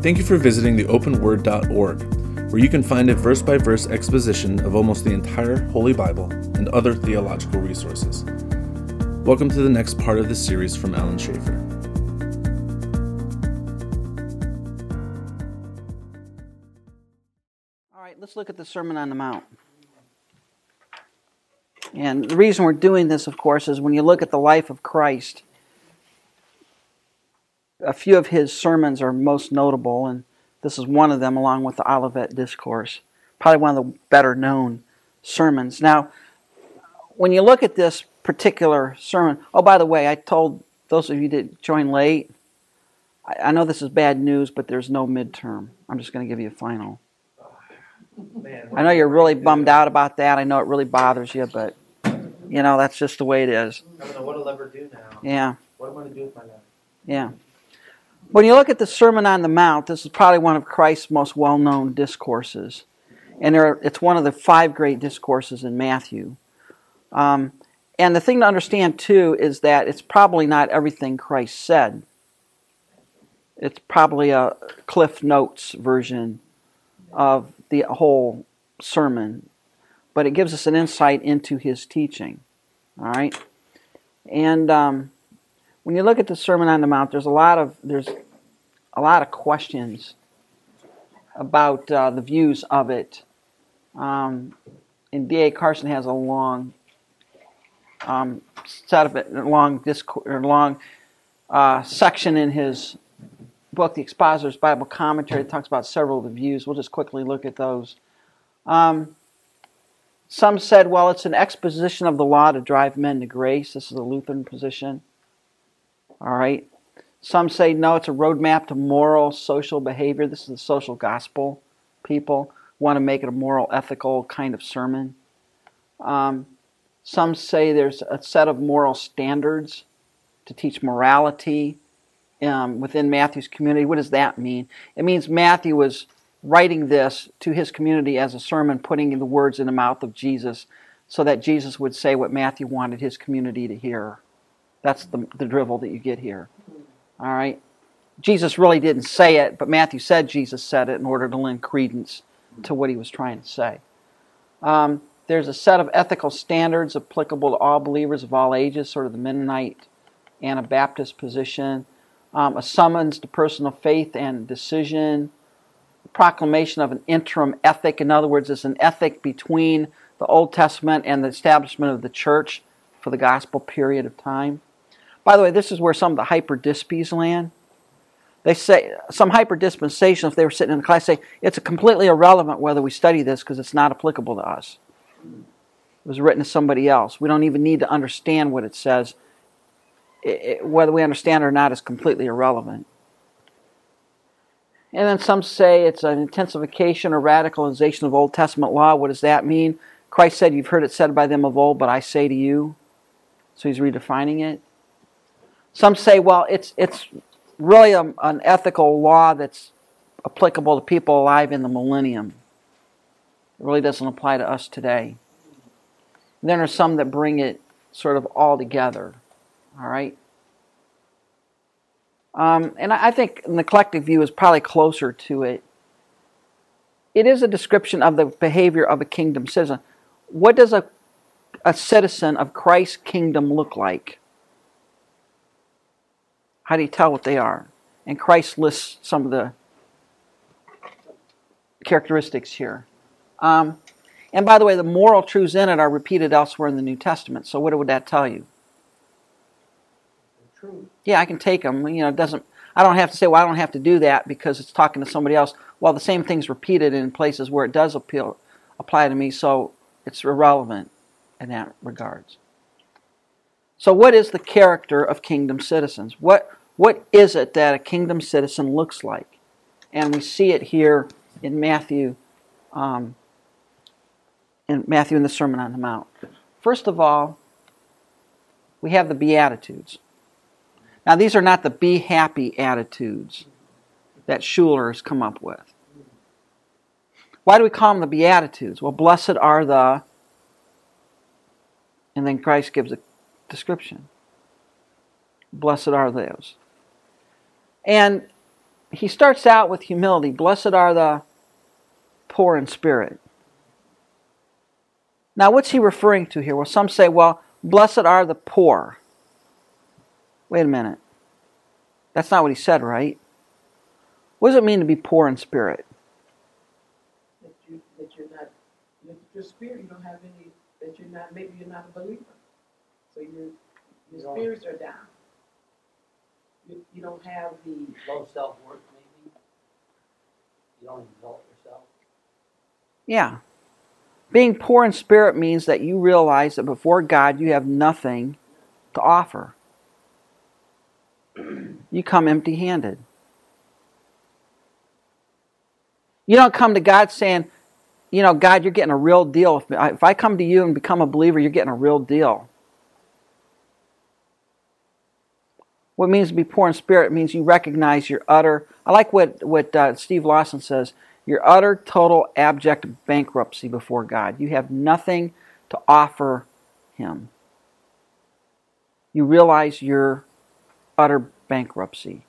Thank you for visiting the openword.org, where you can find a verse by verse exposition of almost the entire Holy Bible and other theological resources. Welcome to the next part of this series from Alan Schaefer. All right, let's look at the Sermon on the Mount. And the reason we're doing this, of course, is when you look at the life of Christ, a few of his sermons are most notable, and this is one of them, along with the Olivet Discourse. Probably one of the better known sermons. Now, when you look at this particular sermon, oh, by the way, I told those of you that joined late, I, know this is bad news, but there's no midterm. I'm just going to give you a final. Man, I know you're really bummed out about that. I know it really bothers you, but you know that's just the way it is. I don't know what I'll ever do now. Yeah. What am I going to do with my life? Yeah. When you look at the Sermon on the Mount, this is probably one of Christ's most well known discourses. And are, it's one of the five great discourses in Matthew. Um, and the thing to understand, too, is that it's probably not everything Christ said. It's probably a Cliff Notes version of the whole sermon, but it gives us an insight into his teaching. All right? And um, when you look at the Sermon on the Mount, there's a lot of there's a lot of questions about uh, the views of it. Um, and D.A. Carson has a long um, set of it, long discourse, or long uh, section in his book, The Expositor's Bible Commentary. It talks about several of the views. We'll just quickly look at those. Um, some said, well, it's an exposition of the law to drive men to grace. This is the Lutheran position. All right. Some say no, it's a roadmap to moral, social behavior. This is the social gospel. People want to make it a moral, ethical kind of sermon. Um, some say there's a set of moral standards to teach morality um, within Matthew's community. What does that mean? It means Matthew was writing this to his community as a sermon, putting the words in the mouth of Jesus so that Jesus would say what Matthew wanted his community to hear. That's the, the drivel that you get here. All right? Jesus really didn't say it, but Matthew said Jesus said it in order to lend credence to what he was trying to say. Um, there's a set of ethical standards applicable to all believers of all ages, sort of the Mennonite Anabaptist position. Um, a summons to personal faith and decision. proclamation of an interim ethic. In other words, it's an ethic between the Old Testament and the establishment of the church for the gospel period of time. By the way, this is where some of the hyperdispies land. They say some hyperdispensationalists, if they were sitting in the class, say it's completely irrelevant whether we study this because it's not applicable to us. It was written to somebody else. We don't even need to understand what it says. It, it, whether we understand it or not is completely irrelevant. And then some say it's an intensification or radicalization of Old Testament law. What does that mean? Christ said, You've heard it said by them of old, but I say to you. So he's redefining it. Some say, well, it's, it's really a, an ethical law that's applicable to people alive in the millennium. It really doesn't apply to us today. And then there's some that bring it sort of all together. All right? Um, and I think the collective view is probably closer to it. It is a description of the behavior of a kingdom citizen. What does a, a citizen of Christ's kingdom look like? How do you tell what they are? And Christ lists some of the characteristics here. Um, and by the way, the moral truths in it are repeated elsewhere in the New Testament. So what would that tell you? True. Yeah, I can take them. You know, it doesn't. I don't have to say, well, I don't have to do that because it's talking to somebody else. Well, the same thing's repeated in places where it does appeal, apply to me, so it's irrelevant in that regards. So, what is the character of kingdom citizens? What what is it that a kingdom citizen looks like? And we see it here in Matthew, um, in Matthew in the Sermon on the Mount. First of all, we have the Beatitudes. Now, these are not the be happy attitudes that Schuller has come up with. Why do we call them the Beatitudes? Well, blessed are the, and then Christ gives a description. Blessed are those. And he starts out with humility. Blessed are the poor in spirit. Now, what's he referring to here? Well, some say, well, blessed are the poor. Wait a minute. That's not what he said, right? What does it mean to be poor in spirit? that you that you're not that your spirit you don't have any that you're not maybe you're not a believer so your your spirits are down you, you don't have the Low self-worth, maybe? You don't exalt yourself? Yeah. Being poor in spirit means that you realize that before God you have nothing to offer. You come empty handed. You don't come to God saying, you know, God, you're getting a real deal. If I come to you and become a believer, you're getting a real deal. What it means to be poor in spirit means you recognize your utter. I like what what uh, Steve Lawson says. Your utter, total, abject bankruptcy before God. You have nothing to offer Him. You realize your utter bankruptcy,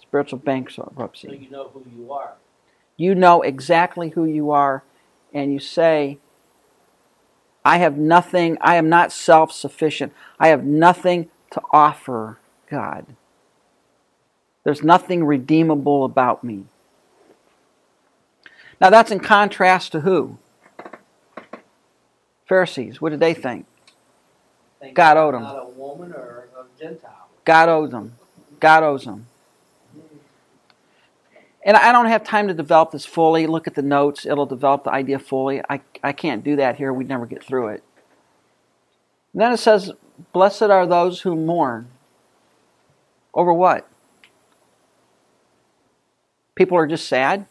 spiritual So bankruptcy. you know who you are. You know exactly who you are, and you say, I have nothing, I am not self sufficient. I have nothing to offer God. There's nothing redeemable about me. Now that's in contrast to who? Pharisees. What did they think? Think God you're. Not a woman or a Gentile. God owes them. God owes them. And I don't have time to develop this fully. Look at the notes, it'll develop the idea fully. I, I can't do that here, we'd never get through it. then it says, Blessed are those who mourn. Over what? People are just sad?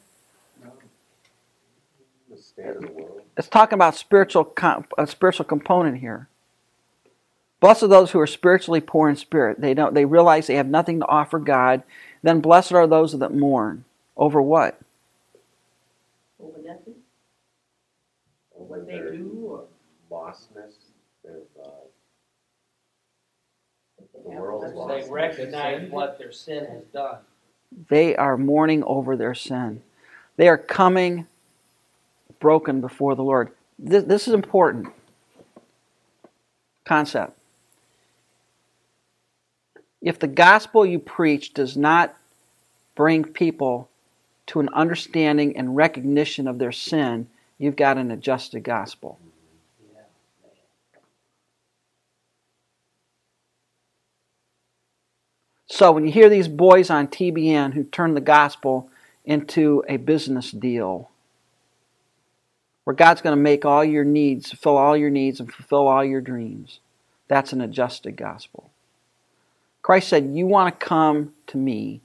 the state of. It's talking about spiritual com- a spiritual component here. Blessed are those who are spiritually poor in spirit. They don't they realize they have nothing to offer God. Then blessed are those that mourn. Over what? over nothing or what they do or lostness, their uh, if The they have world's lost. They recognize what their sin has done. They are mourning over their sin. They are coming broken before the Lord. This, this is important concept. If the gospel you preach does not bring people to an understanding and recognition of their sin, you've got an adjusted gospel. So when you hear these boys on TBN who turn the gospel into a business deal, where God's going to make all your needs, fill all your needs, and fulfill all your dreams, that's an adjusted gospel. Christ said, "You want to come to me.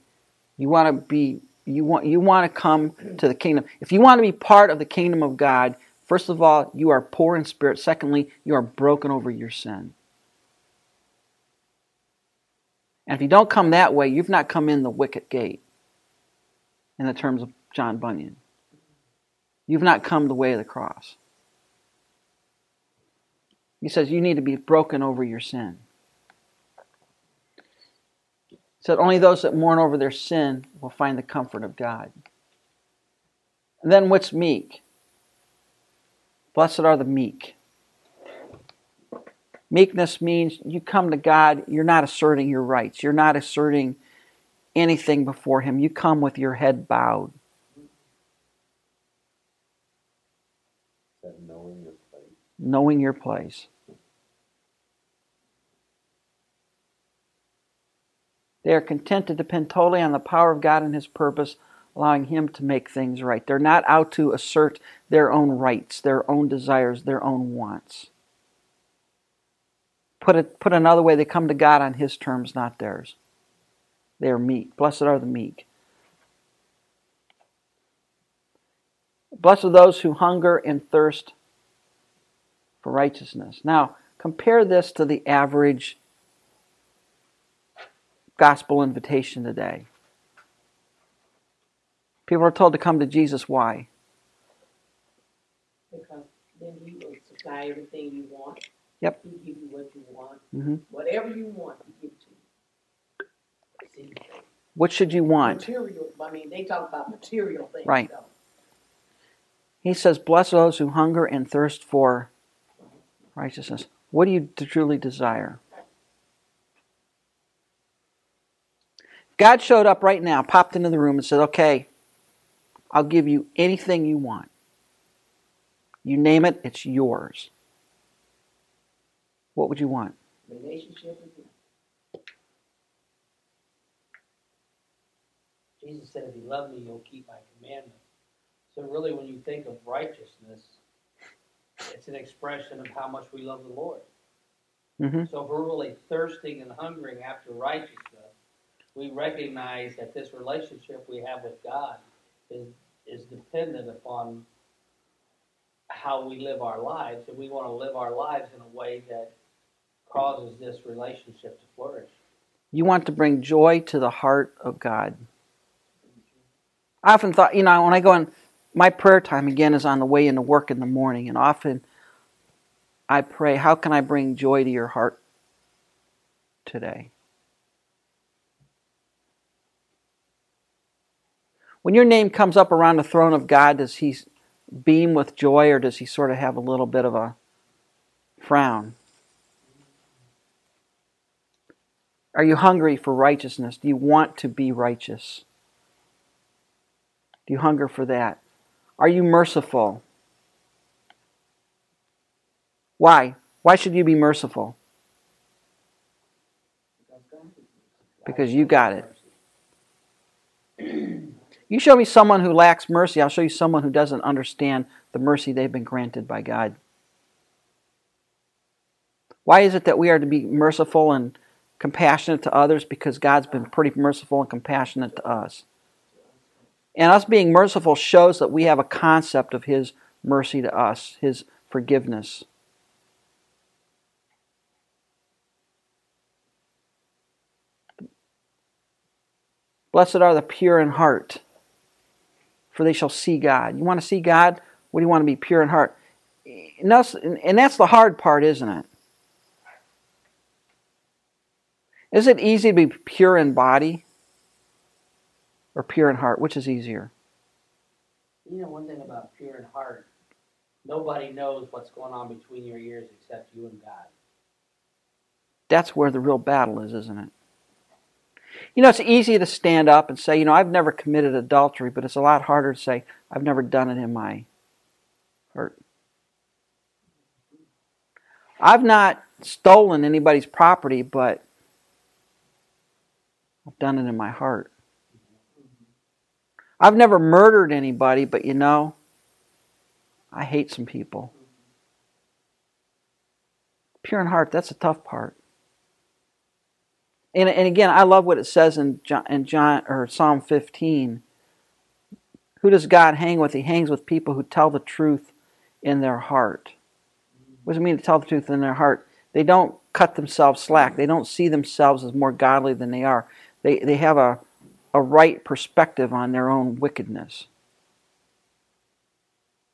You want to be. You want. You want to come to the kingdom. If you want to be part of the kingdom of God, first of all, you are poor in spirit. Secondly, you are broken over your sin." And if you don't come that way, you've not come in the wicket gate, in the terms of John Bunyan. You've not come the way of the cross. He says you need to be broken over your sin. He said only those that mourn over their sin will find the comfort of God. And then what's meek? Blessed are the meek. Meekness means you come to God, you're not asserting your rights. You're not asserting anything before Him. You come with your head bowed. knowing your place. knowing your place. They are content to depend totally on the power of God and His purpose, allowing Him to make things right. They're not out to assert their own rights, their own desires, their own wants. Put it put another way, they come to God on His terms, not theirs. They are meek. Blessed are the meek. Blessed are those who hunger and thirst for righteousness. Now, compare this to the average gospel invitation today. People are told to come to Jesus. Why? because then he will supply everything you want Yep. he give you what you want hmm whatever you want he gives to you See? What should you want? Material, I mean, they talk about material things. Right. though. He says, "Bless those who hunger and thirst for righteousness. What do you truly desire? God showed up right now, popped into the room, and said, Okay, I'll give you anything you want. You name it, it's yours. What would you want? Relationship with. Jesus said, if you love me, you'll keep my commandments. So really, when you think of righteousness, it's an expression of how much we love the Lord. hmm So if we're really thirsting and hungering after righteousness, we recognize that this relationship we have with God is, is dependent upon how we live our lives, and we want to live our lives in a way that causes this relationship to flourish. You want to bring joy to the heart of God. I often thought, you know, when I go in, my prayer time again is on the way into work in the morning, and often I pray, how can I bring joy to your heart today? When your name comes up around the throne of God, does he beam with joy or does he sort of have a little bit of a frown? Are you hungry for righteousness? Do you want to be righteous? Do you hunger for that? Are you merciful? Why? Why should you be merciful? Because you got it. You show me someone who lacks mercy, I'll show you someone who doesn't understand the mercy they've been granted by God. Why is it that we are to be merciful and compassionate to others? Because God's been pretty merciful and compassionate to us. And us being merciful shows that we have a concept of His mercy to us, His forgiveness. Blessed are the pure in heart, for they shall see God. You want to see God? What do you want to be pure in heart? And that's, and that's the hard part, isn't it? Is it easy to be pure in body or pure in heart? Which is easier? You know, one thing about pure in heart, nobody knows what's going on between your ears except you and God. That's where the real battle is, isn't it? You know, it's easy to stand up and say, you know, I've never committed adultery, but it's a lot harder to say, I've never done it in my heart. I've not stolen anybody's property, but I've done it in my heart. I've never murdered anybody, but you know, I hate some people. Pure in heart, that's a tough part. And, and again, I love what it says in John, in John or Psalm 15. Who does God hang with? He hangs with people who tell the truth in their heart. What does it mean to tell the truth in their heart? They don't cut themselves slack. They don't see themselves as more godly than they are. They, they have a, a right perspective on their own wickedness.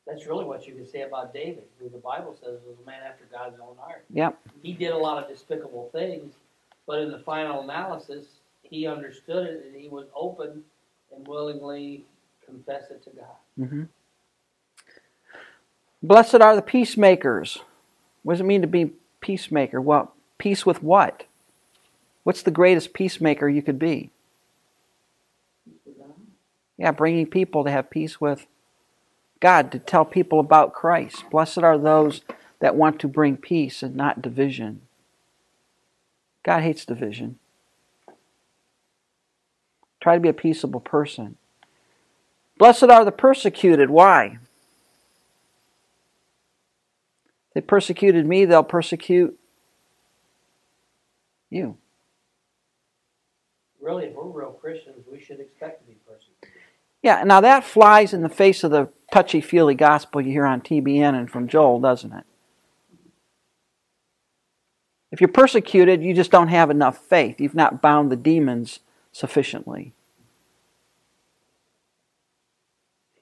That's really what you can say about David, who the Bible says was a man after God's own heart. Yep. He did a lot of despicable things, but in the final analysis, he understood it and he was open and willingly confessed it to God. hmm Blessed are the peacemakers. What does it mean to be peacemaker? Well, peace with what? What's the greatest peacemaker you could be? Yeah, bringing people to have peace with God, to tell people about Christ. Blessed are those that want to bring peace and not division. God hates division. Try to be a peaceable person. Blessed are the persecuted. Why? They persecuted me, they'll persecute you. Really, if we're real Christians, we should expect to be persecuted. Yeah, now that flies in the face of the touchy feely gospel you hear on TBN and from Joel, doesn't it? If you're persecuted, you just don't have enough faith. You've not bound the demons sufficiently.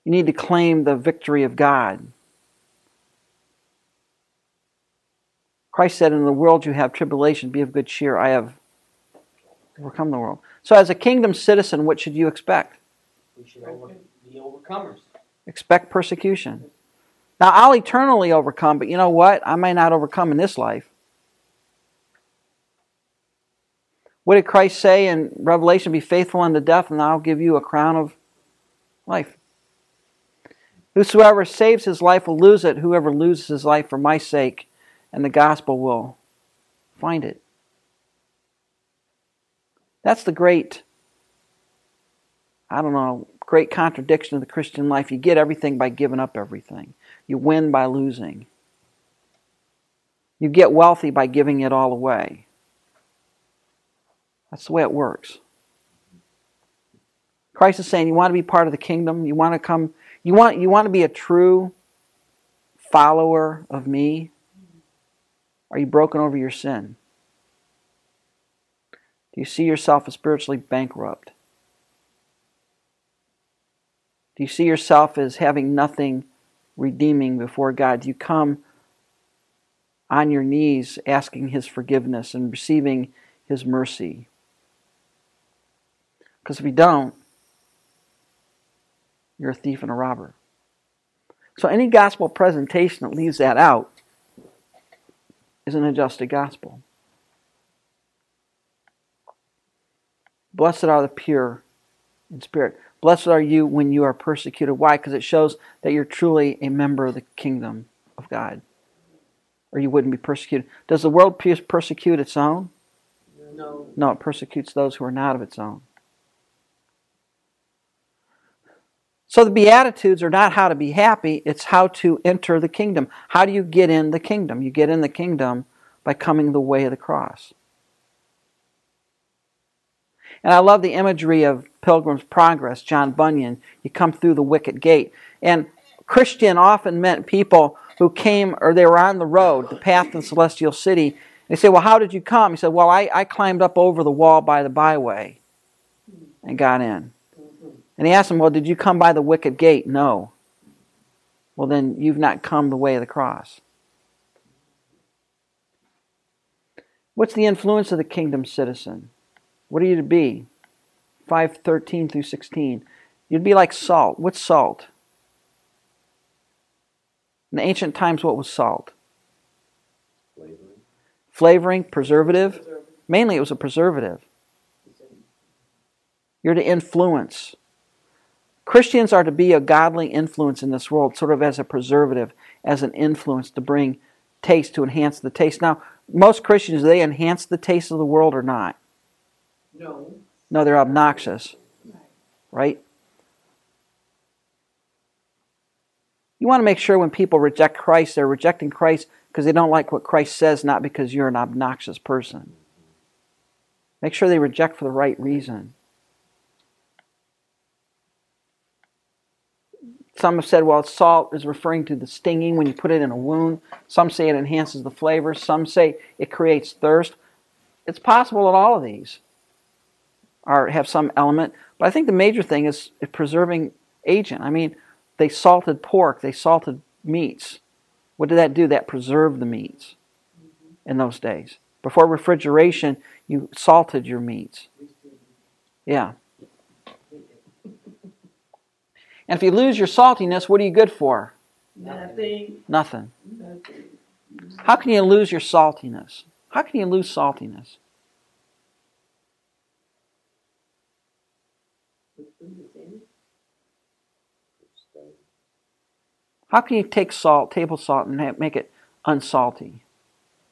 You need to claim the victory of God. Christ said, In the world you have tribulation, be of good cheer. I have Overcome the world. So, as a kingdom citizen, what should you expect? We should over, be overcomers. Expect persecution. Now, I'll eternally overcome, but you know what? I may not overcome in this life. What did Christ say in Revelation? Be faithful unto death, and I'll give you a crown of life. Whosoever saves his life will lose it. Whoever loses his life for my sake and the gospel will find it. That's the great, I don't know, great contradiction of the Christian life. You get everything by giving up everything, you win by losing. You get wealthy by giving it all away. That's the way it works. Christ is saying, you want to be part of the kingdom, you want to come, you want, you want to be a true follower of me. Are you broken over your sin? Do you see yourself as spiritually bankrupt? Do you see yourself as having nothing redeeming before God? Do you come on your knees asking His forgiveness and receiving His mercy? Because if you don't, you're a thief and a robber. So any gospel presentation that leaves that out is an adjusted gospel. Blessed are the pure in spirit. Blessed are you when you are persecuted. Why? Because it shows that you're truly a member of the kingdom of God. Or you wouldn't be persecuted. Does the world persecute its own? No. No, it persecutes those who are not of its own. So the Beatitudes are not how to be happy, it's how to enter the kingdom. How do you get in the kingdom? You get in the kingdom by coming the way of the cross. And I love the imagery of Pilgrim's Progress, John Bunyan. You come through the wicket gate. And Christian often meant people who came or they were on the road, the path to celestial city. They say, Well, how did you come? He said, Well, I, I climbed up over the wall by the byway and got in. And he asked him, Well, did you come by the wicket gate? No. Well, then you've not come the way of the cross. What's the influence of the kingdom citizen? What are you to be? 513 through 16. You'd be like salt. What's salt? In the ancient times, what was salt? Flavoring. Flavoring, preservative. Mainly, it was a preservative. You're to influence. Christians are to be a godly influence in this world, sort of as a preservative, as an influence to bring taste, to enhance the taste. Now, most Christians, they enhance the taste of the world or not? No. No, they're obnoxious, right? You want to make sure when people reject Christ, they're rejecting Christ because they don't like what Christ says, not because you're an obnoxious person. Make sure they reject for the right reason. Some have said, well, salt is referring to the stinging when you put it in a wound. Some say it enhances the flavor. Some say it creates thirst. It's possible that all of these are have some element, but I think the major thing is preserving agent. I mean, they salted pork, they salted meats. What did that do? That preserved the meats in those days. Before refrigeration, you salted your meats. Yeah. And if you lose your saltiness, what are you good for? Nothing. Nothing. Nothing. How can you lose your saltiness? How can you lose saltiness? How can you take salt, table salt, and make it unsalty?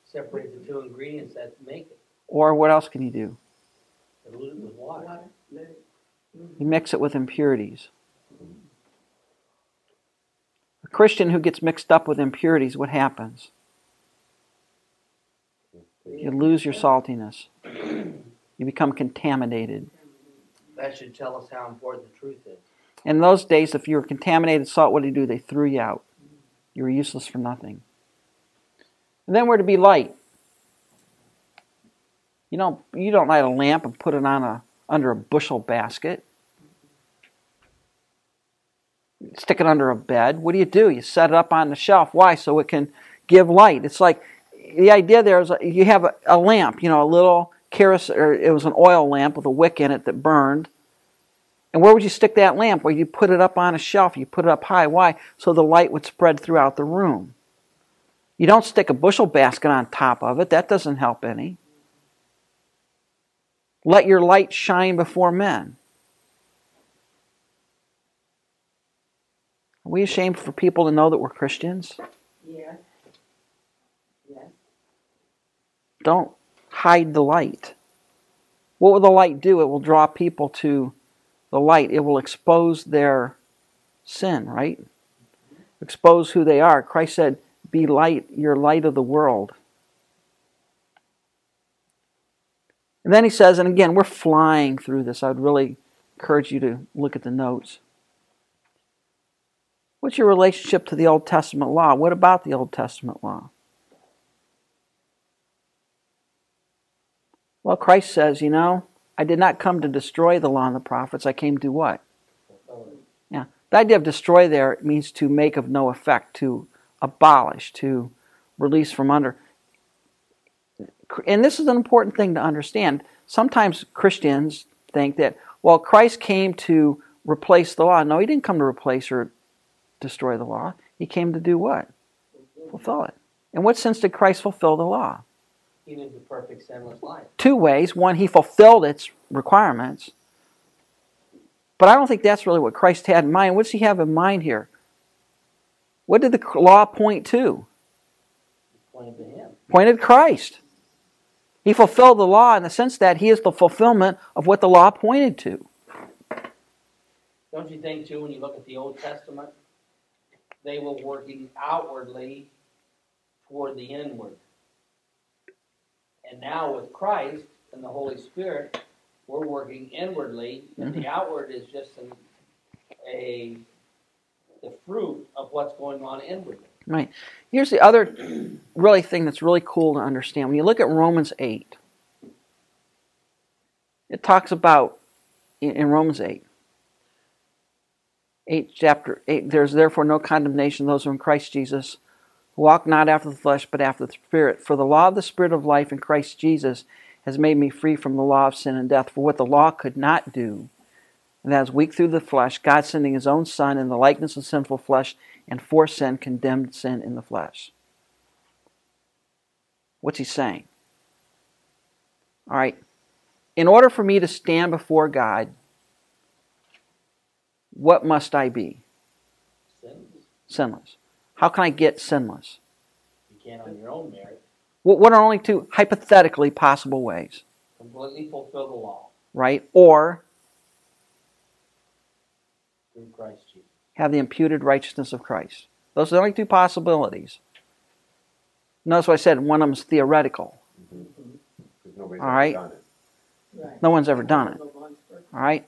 Separate the two ingredients that make it. Or what else can you do? Dilute it with water. Water. You mix it with impurities. A Christian who gets mixed up with impurities, what happens? You lose your saltiness. You become contaminated. That should tell us how important the truth is. In those days, if you were contaminated salt, what did they do? They threw you out. You were useless for nothing. And then we're to be light. You don't, you don't light a lamp and put it on a, under a bushel basket. Stick it under a bed. What do you do? You set it up on the shelf. Why? So it can give light. It's like the idea there is uh, you have a, a lamp, you know, a little keros or it was an oil lamp with a wick in it that burned. And where would you stick that lamp? Well, you put it up on a shelf. You put it up high. Why? So the light would spread throughout the room. You don't stick a bushel basket on top of it. That doesn't help any. Let your light shine before men. Are we ashamed for people to know that we're Christians? Yeah. Yes. Don't hide the light. What will the light do? It will draw people to the light. It will expose their sin, right? Expose who they are. Christ said, Be light, you're light of the world. And then he says, and again, we're flying through this. I would really encourage you to look at the notes. What's your relationship to the Old Testament law? What about the Old Testament law? Well, Christ says, you know, I did not come to destroy the law and the prophets. I came to what? Yeah. The idea of destroy there means to make of no effect, to abolish, to release from under. And this is an important thing to understand. Sometimes Christians think that, well, Christ came to replace the law. No, he didn't come to replace or destroy the law. He came to do what? Fulfill it. In what sense did Christ fulfill the law? He lived a perfect sinless life. Two ways. One, he fulfilled its requirements. But I don't think that's really what Christ had in mind. What does he have in mind here? What did the law point to? Pointed to him. Pointed to Christ. He fulfilled the law in the sense that he is the fulfillment of what the law pointed to. Don't you think too when you look at the Old Testament, they were working outwardly toward the inward. And now with Christ and the Holy Spirit, we're working inwardly, and the outward is just an, a the fruit of what's going on inwardly. Right. Here's the other really thing that's really cool to understand. When you look at Romans 8, it talks about in Romans 8. 8 chapter 8 there's therefore no condemnation those who are in Christ Jesus walk not after the flesh but after the spirit for the law of the spirit of life in Christ Jesus has made me free from the law of sin and death for what the law could not do and that is weak through the flesh God sending his own son in the likeness of sinful flesh and for sin condemned sin in the flesh what's he saying all right in order for me to stand before God what must I be? Sinless. Sinless. How can I get sinless? You can't on your own merit What what are only two hypothetically possible ways, completely fulfill the law right? Or through Christ Jesus. have the imputed righteousness of Christ. Those are the only two possibilities. Notice what I said, one of them is theoretical. Mm-hmm. Because nobody's All ever right. done it. Right. No one's ever done it. No one's perfect. All right?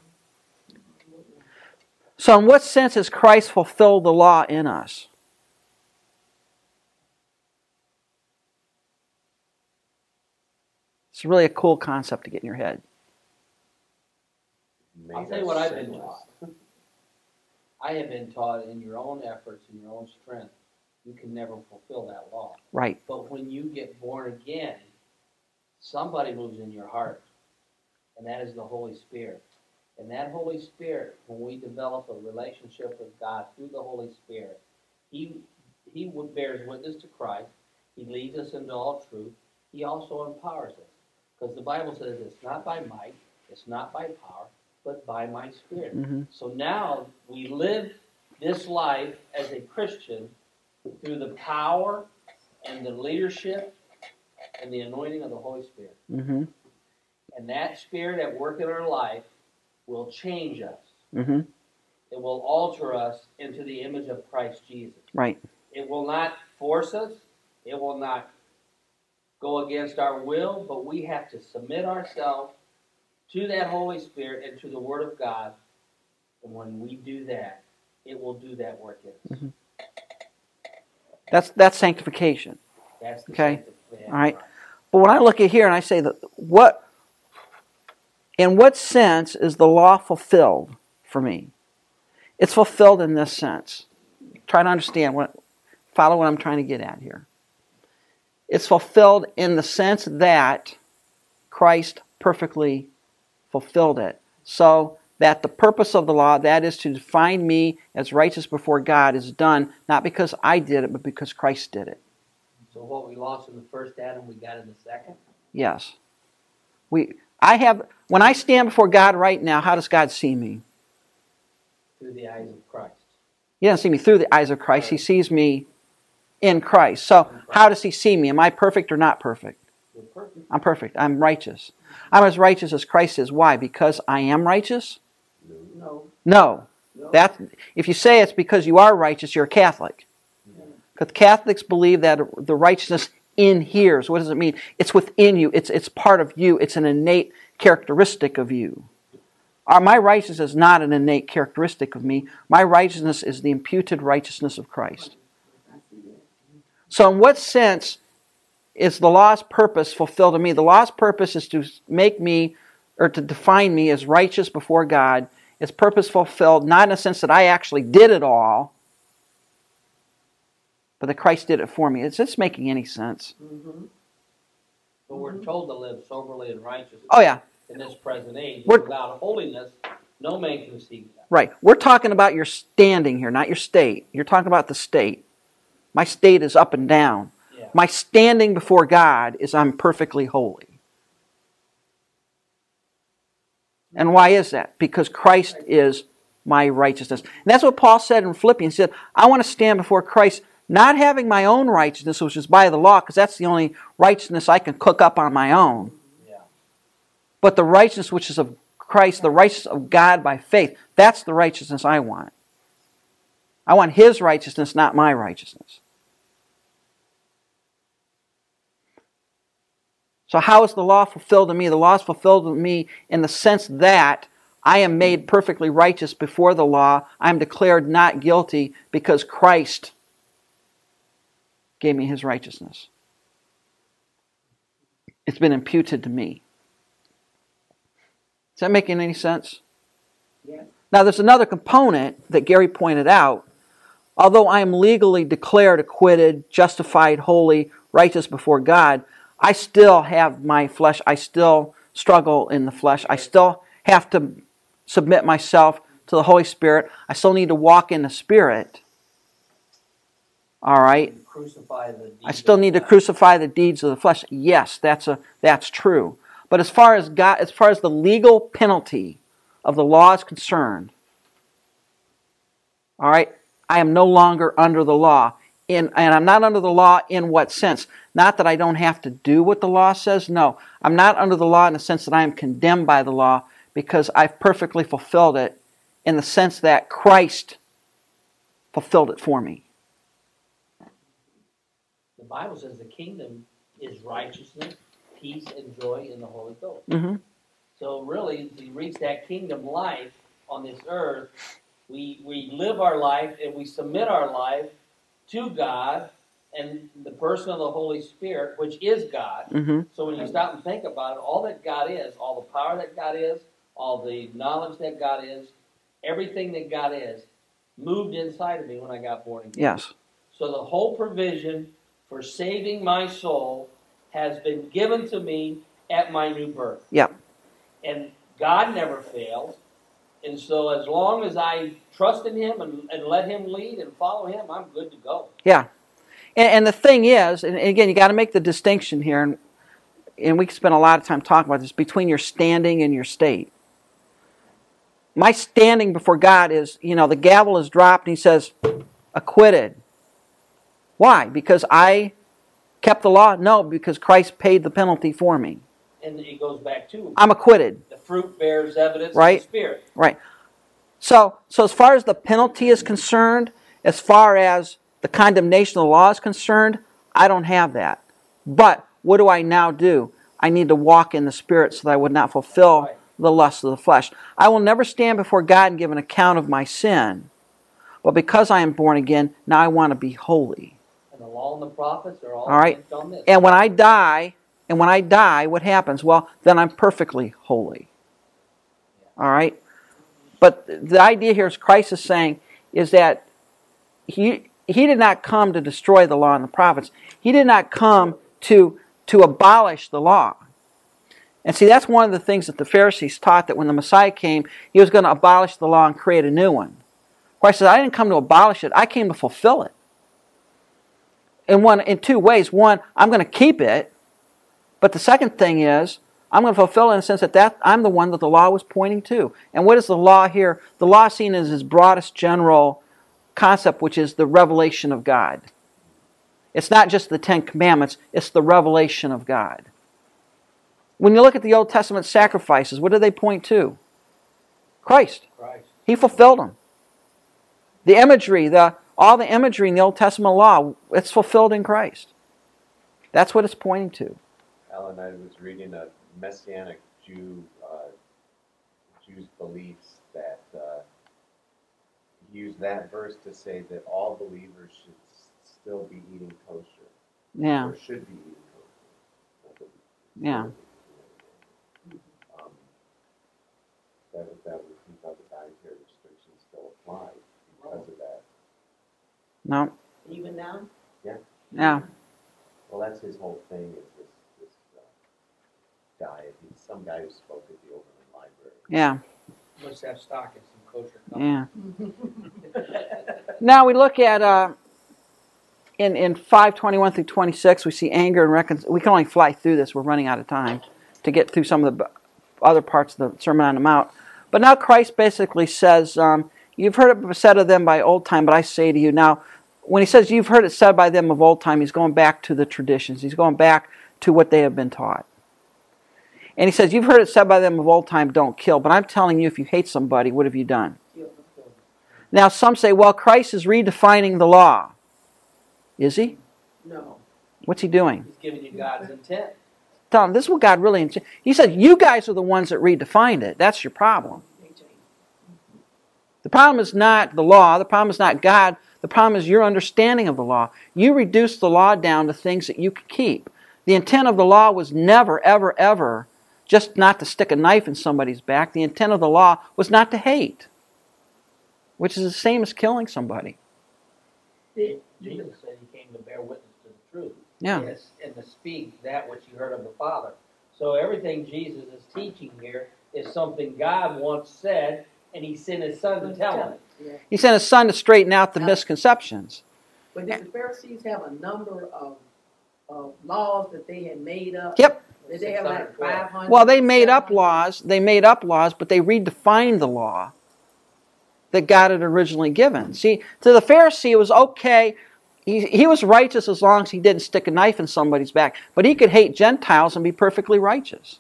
So, in what sense has Christ fulfilled the law in us? It's really a cool concept to get in your head. I'll tell you what I've been taught. I have been taught in your own efforts and your own strength, you can never fulfill that law. Right. But when you get born again, somebody moves in your heart, and that is the Holy Spirit. And that Holy Spirit, when we develop a relationship with God through the Holy Spirit, He He bears witness to Christ. He leads us into all truth. He also empowers us, because the Bible says it's not by might, it's not by power, but by my Spirit. hmm So now we live this life as a Christian through the power and the leadership and the anointing of the Holy Spirit. hmm And that Spirit at work in our life will change us. hmm It will alter us into the image of Christ Jesus. Right. It will not force us. It will not go against our will, but we have to submit ourselves to that Holy Spirit and to the Word of God. And when we do that, it will do that work in us. Mm-hmm. That's that's sanctification. That's the Okay. sanctification. All right. But when I look at here and I say that what in what sense is the law fulfilled for me? It's fulfilled in this sense. Try to understand what follow what I'm trying to get at here. It's fulfilled in the sense that Christ perfectly fulfilled it. So that the purpose of the law, that is to define me as righteous before God, is done not because I did it, but because Christ did it. So what we lost in the first Adam, we got in the second? Yes. We I have when I stand before God right now, how does God see me? Through the eyes of Christ. He doesn't see me through the eyes of Christ. He sees me in Christ. So how does he see me? Am I perfect or not perfect? I'm perfect. I'm righteous. I'm as righteous as Christ is. Why? Because I am righteous? No, No. That if you say it's because you are righteous, you're a Catholic. Because Catholics believe that the righteousness inheres. What does it mean? It's within you. It's it's part of you. It's an innate characteristic of you. Uh, my righteousness is not an innate characteristic of me. My righteousness is the imputed righteousness of Christ. So, in what sense is the law's purpose fulfilled in me? The law's purpose is to make me or to define me as righteous before God. Its purpose fulfilled not in a sense that I actually did it all, but that Christ did it for me. Is this making any sense? Mhm. But we're told to live soberly and righteously Oh, yeah, in this present age. We're- Without holiness, no man can see God. right. We're talking about your standing here, not your state. You're talking about the state. My state is up and down. Yeah. My standing before God is I'm perfectly holy. And why is that? Because Christ is my righteousness. And that's what Paul said in Philippians. He said, I want to stand before Christ, not having my own righteousness, which is by the law, because that's the only righteousness I can cook up on my own, Yeah. but the righteousness which is of Christ, the righteousness of God by faith. That's the righteousness I want. I want His righteousness, not my righteousness. So, how is the law fulfilled in me? The law is fulfilled in me in the sense that I am made perfectly righteous before the law. I am declared not guilty because Christ gave me his righteousness. It's been imputed to me. Is that making any sense? Yes. Now, there's another component that Gary pointed out. Although I am legally declared acquitted, justified, holy, righteous before God, I still have my flesh. I still struggle in the flesh. I still have to submit myself to the Holy Spirit. I still need to walk in the Spirit. All right? I still need to crucify the deeds of the flesh. Yes, that's a that's true. But as far as God, as far as the legal penalty of the law is concerned, all right, I am no longer under the law. In, and I'm not under the law in what sense? Not that I don't have to do what the law says. No, I'm not under the law in the sense that I am condemned by the law because I've perfectly fulfilled it in the sense that Christ fulfilled it for me. The Bible says the kingdom is righteousness, peace, and joy in the Holy Ghost. hmm So really, to reach that kingdom life on this earth, we, we live our life and we submit our life to God and the person of the Holy Spirit, which is God. hmm So when you stop and think about it, all that God is, all the power that God is, all the knowledge that God is, everything that God is, moved inside of me when I got born again. Yes. So the whole provision for saving my soul has been given to me at my new birth. Yeah. And God never fails. And so as long as I trust in Him and, and let Him lead and follow Him, I'm good to go. Yeah. And, and the thing is, and again, you got to make the distinction here, and, and we can spend a lot of time talking about this, between your standing and your state. My standing before God is, you know, the gavel is dropped and He says, acquitted. Why? Because I kept the law? No, because Christ paid the penalty for me. And it goes back to I'm acquitted. Fruit bears evidence Right. of the Spirit. Right. So, so as far as the penalty is concerned, as far as the condemnation of the law is concerned, I don't have that. But what do I now do? I need to walk in the Spirit so that I would not fulfill Right. the lusts of the flesh. I will never stand before God and give an account of my sin. But because I am born again, now I want to be holy. And the law and the prophets are all, All right. on this. And when I die, and when I die, what happens? Well, then I'm perfectly holy. All right? But the idea here is Christ is saying is that he he did not come to destroy the law and the prophets. He did not come to to abolish the law. And see, that's one of the things that the Pharisees taught that when the Messiah came, he was going to abolish the law and create a new one. Christ says, I didn't come to abolish it, I came to fulfill it. In, one, in two ways. One, I'm going to keep it, but the second thing is, I'm going to fulfill it in the sense that, that I'm the one that the law was pointing to. And what is the law here? The law seen as his broadest general concept, which is the revelation of God. It's not just the Ten Commandments, it's the revelation of God. When you look at the Old Testament sacrifices, what do they point to? Christ. Christ. He fulfilled them. The imagery, the, all the imagery in the Old Testament law, it's fulfilled in Christ. That's what it's pointing to. Alan, I was reading a Messianic Jew, uh, Jew's beliefs that uh, use that verse to say that all believers should s- still be eating kosher. Yeah. Or should be eating kosher. Not that we- Yeah. Um, That would, that would keep other dietary restrictions still applied because of that. No. Even now? Yeah. Yeah. Well, that's his whole thing is this, this diet. He's some guy who spoke at the Oberlin Library. Yeah. Must have stock in some kosher company. Yeah. Now we look at uh, in in five twenty one through twenty six. We see anger and reconciliation. We can only fly through this. We're running out of time to get through some of the b- other parts of the Sermon on the Mount. But now Christ basically says, um, "You've heard it said of them by old time, but I say to you now." When he says you've heard it said by them of old time, he's going back to the traditions. He's going back to what they have been taught. And he says, You've heard it said by them of old time, don't kill. But I'm telling you, if you hate somebody, what have you done? Now, some say, well, Christ is redefining the law. Is he? No. What's he doing? He's giving you God's intent. Tell him, this is what God really intended. He said, you guys are the ones that redefined it. That's your problem. The problem is not the law. The problem is not God. The problem is your understanding of the law. You reduce the law down to things that you could keep. The intent of the law was never, ever, ever just not to stick a knife in somebody's back. The intent of the law was not to hate, which is the same as killing somebody. Did- Jesus said he came to bear witness to the truth. Yeah. Yes, and to speak that which you heard of the Father. So everything Jesus is teaching here is something God once said, and he sent his son to tell him. Yeah. He sent his son to straighten out the misconceptions. But did the Pharisees have a number of, of laws that they had made up? Yep. Did they have like five hundred? Well, they made up laws. They made up laws, but they redefined the law that God had originally given. See, to the Pharisee, it was okay. He, he was righteous as long as he didn't stick a knife in somebody's back. But he could hate Gentiles and be perfectly righteous.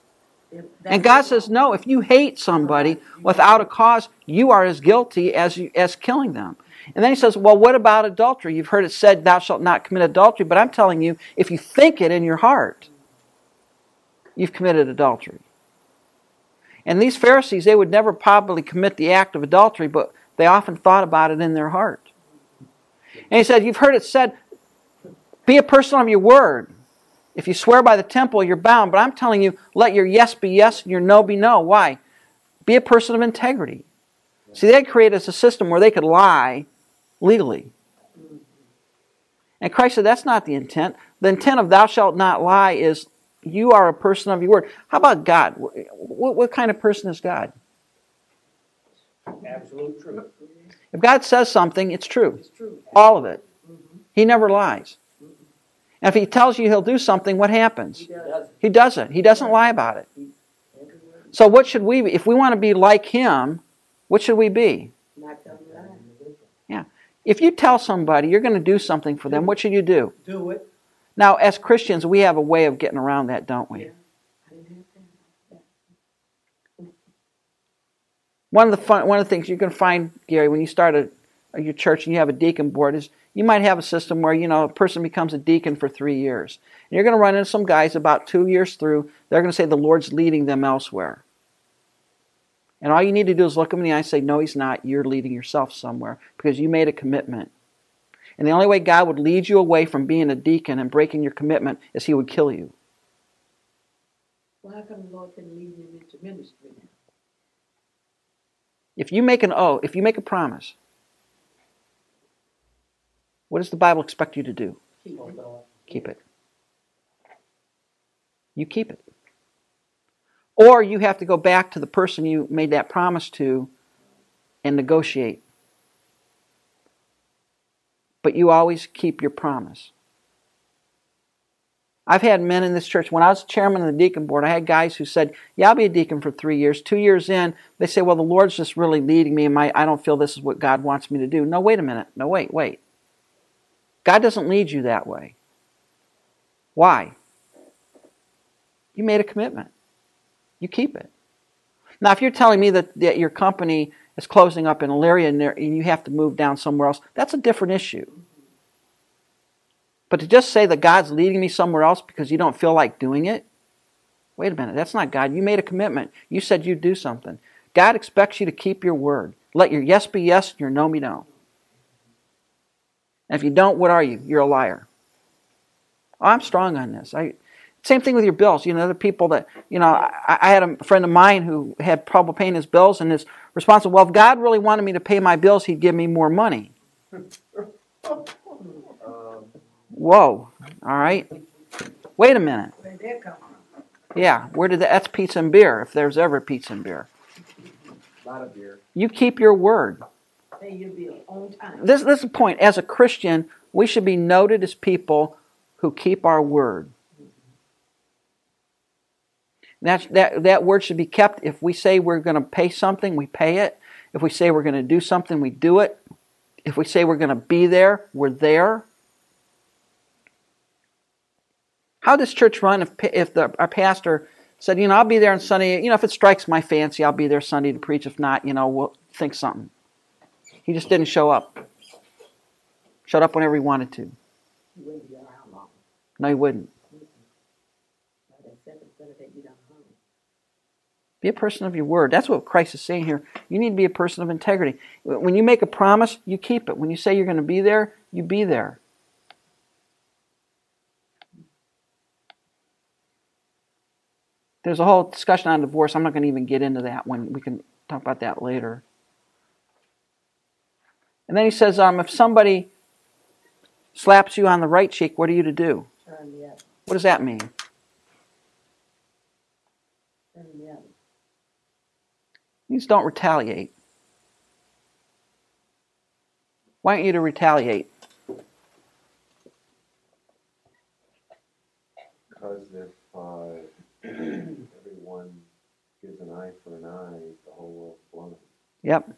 And God says, no, if you hate somebody without a cause, you are as guilty as, you, as killing them. And then he says, well, what about adultery? You've heard it said, thou shalt not commit adultery. But I'm telling you, if you think it in your heart, you've committed adultery. And these Pharisees, they would never probably commit the act of adultery, but they often thought about it in their heart. And he said, You've heard it said, be a person of your word. If you swear by the temple, you're bound. But I'm telling you, let your yes be yes and your no be no. Why? Be a person of integrity. See, they created a system where they could lie legally. And Christ said, That's not the intent. The intent of thou shalt not lie is you are a person of your word. How about God? What, what kind of person is God? Absolute truth. If God says something, it's true. It's true. All of it. Mm-hmm. He never lies. And if he tells you he'll do something, what happens? He does. He does it. He doesn't lie about it. So what should we be? If we want to be like him, what should we be? Not telling. If you tell somebody you're going to do something for them, what should you do? Do it. Now, as Christians, we have a way of getting around that, don't we? One of the fun, one of the things you can find, Gary, when you start a, your church and you have a deacon board is you might have a system where you know a person becomes a deacon for three years. And you're going to run into some guys about two years through. They're going to say the Lord's leading them elsewhere. And all you need to do is look them in the eye and say, No, He's not. You're leading yourself somewhere because you made a commitment. And the only way God would lead you away from being a deacon and breaking your commitment is He would kill you. Well, how come the Lord couldn't lead him into ministry now? If you make an oath, if you make a promise, what does the Bible expect you to do? Keep it. Keep it. You keep it. Or you have to go back to the person you made that promise to and negotiate. But you always keep your promise. I've had men in this church, when I was chairman of the deacon board, I had guys who said, Yeah, I'll be a deacon for three years. Two years in, they say, Well, the Lord's just really leading me, and my, I don't feel this is what God wants me to do. No, wait a minute. No, wait, wait. God doesn't lead you that way. Why? You made a commitment. You keep it. Now, if you're telling me that, that your company is closing up in Elyria and, and you have to move down somewhere else, that's a different issue. But to just say that God's leading me somewhere else because you don't feel like doing it, wait a minute, that's not God. You made a commitment. You said you'd do something. God expects you to keep your word. Let your yes be yes and your no be no. And if you don't, what are you? You're a liar. I'm strong on this. I, same thing with your bills. You know, the people that, you know, I, I, had a friend of mine who had trouble paying his bills, and his response was, well, if God really wanted me to pay my bills, he'd give me more money. Whoa. All right. Wait a minute. Where did that come from? Yeah, where did that? That's pizza and beer, if there's ever pizza and beer. A lot of beer. You keep your word. Pay your bill on time. This, this is the point. As a Christian, we should be noted as people who keep our word. That, that, that word should be kept. If we say we're going to pay something, we pay it. If we say we're going to do something, we do it. If we say we're going to be there, we're there. How does church run if, if the, our pastor said, you know, I'll be there on Sunday. You know, if it strikes my fancy, I'll be there Sunday to preach. If not, you know, we'll think something. He just didn't show up. Showed up whenever he wanted to. No, he wouldn't. Like I said, it's gonna take you down home. Be a person of your word. That's what Christ is saying here. You need to be a person of integrity. When you make a promise, you keep it. When you say you're going to be there, you be there. There's a whole discussion on divorce. I'm not going to even get into that when we can talk about that later. And then he says, um, if somebody slaps you on the right cheek, what are you to do? Turn the other, What does that mean? turn the other. Means don't retaliate. Why aren't you to retaliate? Because if uh, everyone gives an eye for an eye, the whole world's blind. Yep.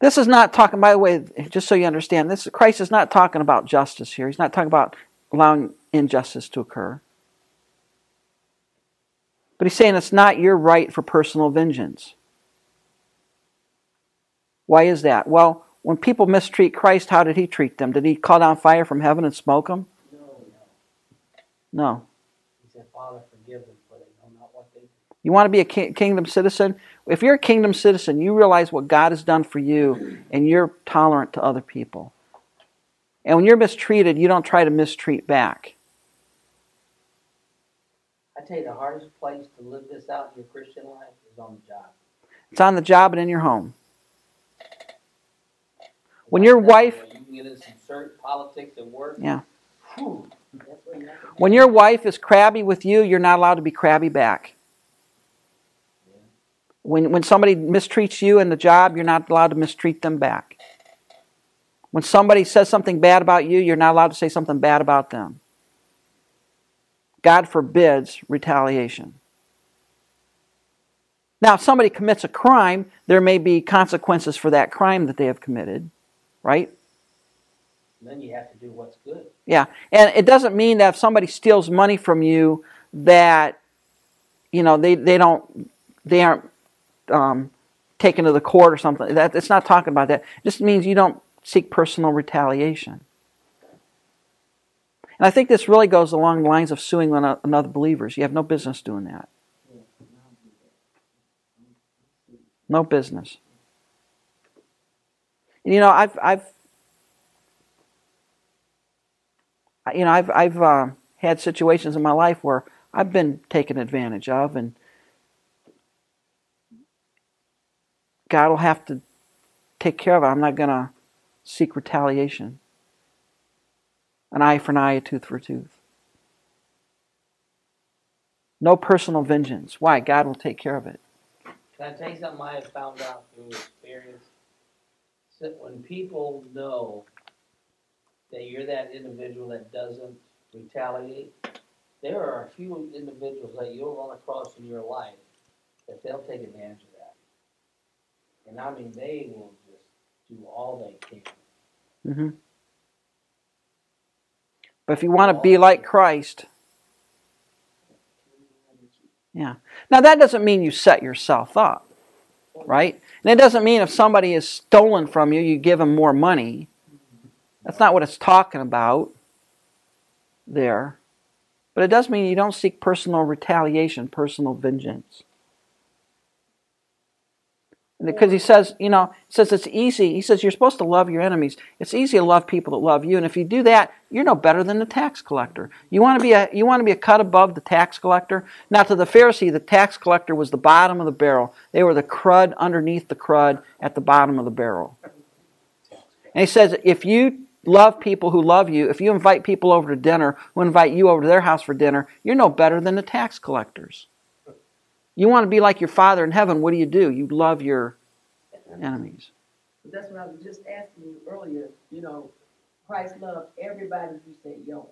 This is not talking, by the way, just so you understand, this Christ is not talking about justice here. He's not talking about allowing injustice to occur. But he's saying it's not your right for personal vengeance. Why is that? Well, when people mistreat Christ, how did he treat them? Did he call down fire from heaven and smoke them? No, no. No. He said, Father, forgive them, for they know not what they do. You want to be a ki- kingdom citizen? If you're a kingdom citizen, you realize what God has done for you and you're tolerant to other people. And when you're mistreated, you don't try to mistreat back. I tell you, the hardest place to live this out in your Christian life is on the job. It's on the job and in your home. When your wife- You can get politics at work. Yeah. Whew. That's where you have to When your wife is crabby with you, you're not allowed to be crabby back. When, when somebody mistreats you in the job, you're not allowed to mistreat them back. When somebody says something bad about you, you're not allowed to say something bad about them. God forbids retaliation. Now, if somebody commits a crime, there may be consequences for that crime that they have committed, right? And then you have to do what's good. Yeah, and it doesn't mean that if somebody steals money from you, that you know they, they don't they aren't um, taken to the court or something. That it's not talking about that. It just means you don't seek personal retaliation. And I think this really goes along the lines of suing another believers. You have no business doing that. No business. You know, I've I've you know, I've I've uh, had situations in my life where I've been taken advantage of, and God will have to take care of it. I'm not going to seek retaliation. An eye for an eye, a tooth for a tooth. No personal vengeance. Why? God will take care of it. Can I tell you something I have found out through experience? So when people know that you're that individual that doesn't retaliate, there are a few individuals that you'll run across in your life that they'll take advantage of that. And I mean, they will just do all they can. hmm But if you want to be like Christ, yeah. Now that doesn't mean you set yourself up, right? And it doesn't mean if somebody is stolen from you, you give them more money. That's not what it's talking about there. But it does mean you don't seek personal retaliation, personal vengeance. Because he says, you know, says it's easy. He says you're supposed to love your enemies. It's easy to love people that love you, and if you do that, you're no better than the tax collector. You want to be a you want to be a cut above the tax collector. Now, to the Pharisee, the tax collector was the bottom of the barrel. They were the crud underneath the crud at the bottom of the barrel. And he says, if you love people who love you, if you invite people over to dinner who invite you over to their house for dinner, you're no better than the tax collectors. You want to be like your Father in heaven, what do you do? You love your enemies. But That's what I was just asking you earlier, you know, Christ loved everybody you say yo.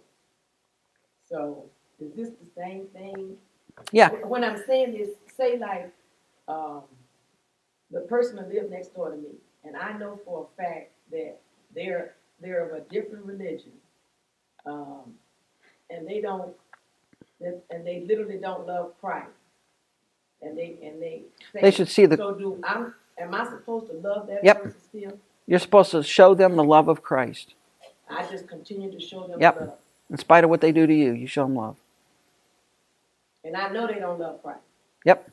So is this the same thing? Yeah. When I'm saying this, say like, um, the person that lives next door to me, and I know for a fact that they're, they're of a different religion. Um, and they don't, and they literally don't love Christ. And they, and they. They should see the So do, I'm, am I supposed to love that Yep. person still? you're supposed to show them the love of Christ. I just continue to show them Yep. love. In spite of what they do to you, you show them love. And I know they don't love Christ. Yep.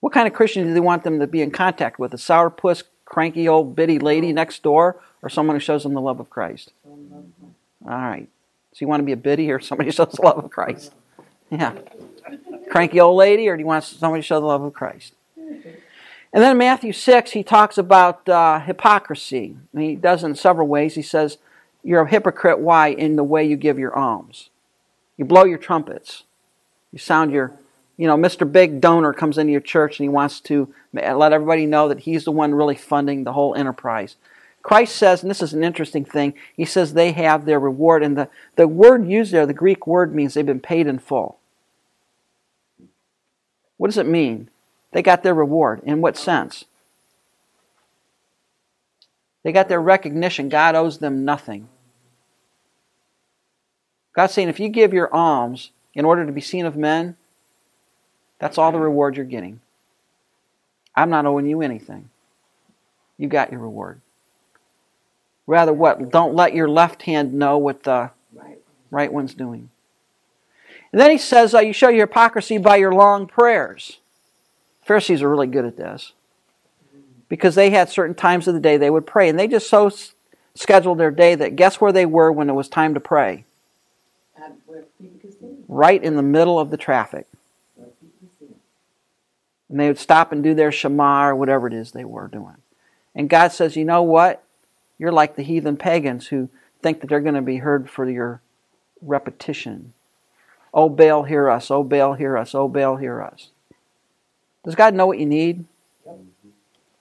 What kind of Christian do they want them to be in contact with? A sourpuss, cranky old bitty lady next door, or someone who shows them the love of Christ? They don't love Christ. All right. So you want to be a biddy or somebody who shows the love of Christ? Yeah. Cranky old lady, or do you want somebody to show the love of Christ? And then in Matthew 6, he talks about uh, hypocrisy. And he does it in several ways. He says, You're a hypocrite. Why? In the way you give your alms. You blow your trumpets. You sound your, you know, Mr. Big Donor comes into your church and he wants to let everybody know that he's the one really funding the whole enterprise. Christ says, and this is an interesting thing, he says they have their reward. And the, the word used there, the Greek word, means they've been paid in full. What does it mean? They got their reward. In what sense? They got their recognition. God owes them nothing. God's saying if you give your alms in order to be seen of men, that's all the reward you're getting. I'm not owing you anything. You got your reward. Rather, what? Don't let your left hand know what the Right. right one's doing. And then he says, uh, You show your hypocrisy by your long prayers. Pharisees are really good at this because they had certain times of the day they would pray, and they just so s- scheduled their day that guess where they were when it was time to pray? Right in the middle of the traffic. And they would stop and do their Shema or whatever it is they were doing. And God says, You know what? You're like the heathen pagans who think that they're going to be heard for your repetition. Oh, Baal, hear us. Oh, Baal, hear us. Oh, Baal, hear us. Does God know what you need?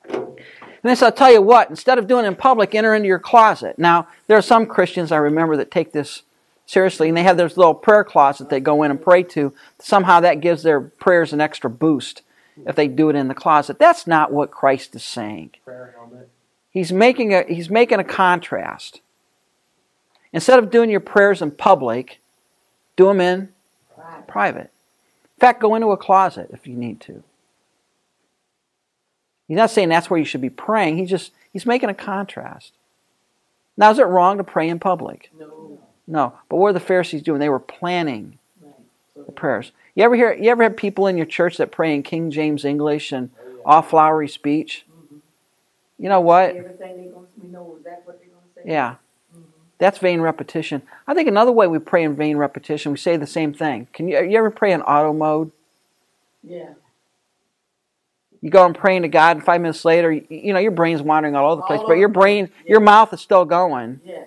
And this, I'll tell you what, instead of doing it in public, enter into your closet. Now, there are some Christians I remember that take this seriously, and they have this little prayer closet they go in and pray to. Somehow that gives their prayers an extra boost if they do it in the closet. That's not what Christ is saying. He's making a, he's making a contrast. Instead of doing your prayers in public, do them in. Private. In fact, go into a closet if you need to. He's not saying that's where you should be praying. He's just he's making a contrast. Now, is it wrong to pray in public? No. No. But what are the Pharisees doing? They were planning the prayers. You ever hear you ever have people in your church that pray in King James English and oh, all flowery speech? Mm-hmm. You know what? everything they gonna, know what they gonna say? Yeah. That's vain repetition. I think another way we pray in vain repetition, we say the same thing. Can you, you ever pray in auto mode? Yeah. You go and praying to God, and five minutes later, you, you know your brain's wandering all over the place, All but your brain, Yeah. your mouth is still going. Yeah.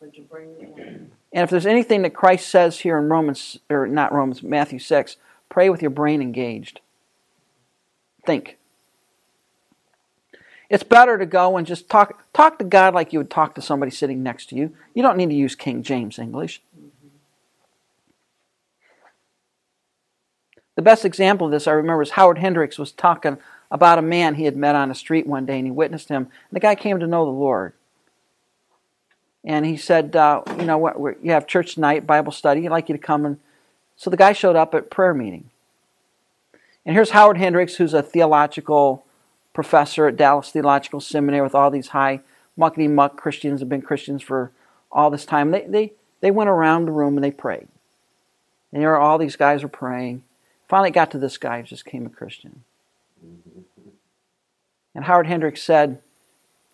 But your brain. And if there's anything that Christ says here in Romans, or not Romans, Matthew 6, pray with your brain engaged. Think. It's better to go and just talk talk to God like you would talk to somebody sitting next to you. You don't need to use King James English. The best example of this I remember is Howard Hendricks was talking about a man he had met on the street one day and he witnessed him. The guy came to know the Lord. And he said, uh, You know, what, you have church tonight, Bible study. I'd like you to come. And so the guy showed up at prayer meeting. And here's Howard Hendricks, who's a theological professor at Dallas Theological Seminary with all these high muckety muck Christians, have been Christians for all this time. They, they, they went around the room and they prayed. And there were all these guys were praying. Finally got to this guy who just came a Christian. And Howard Hendricks said,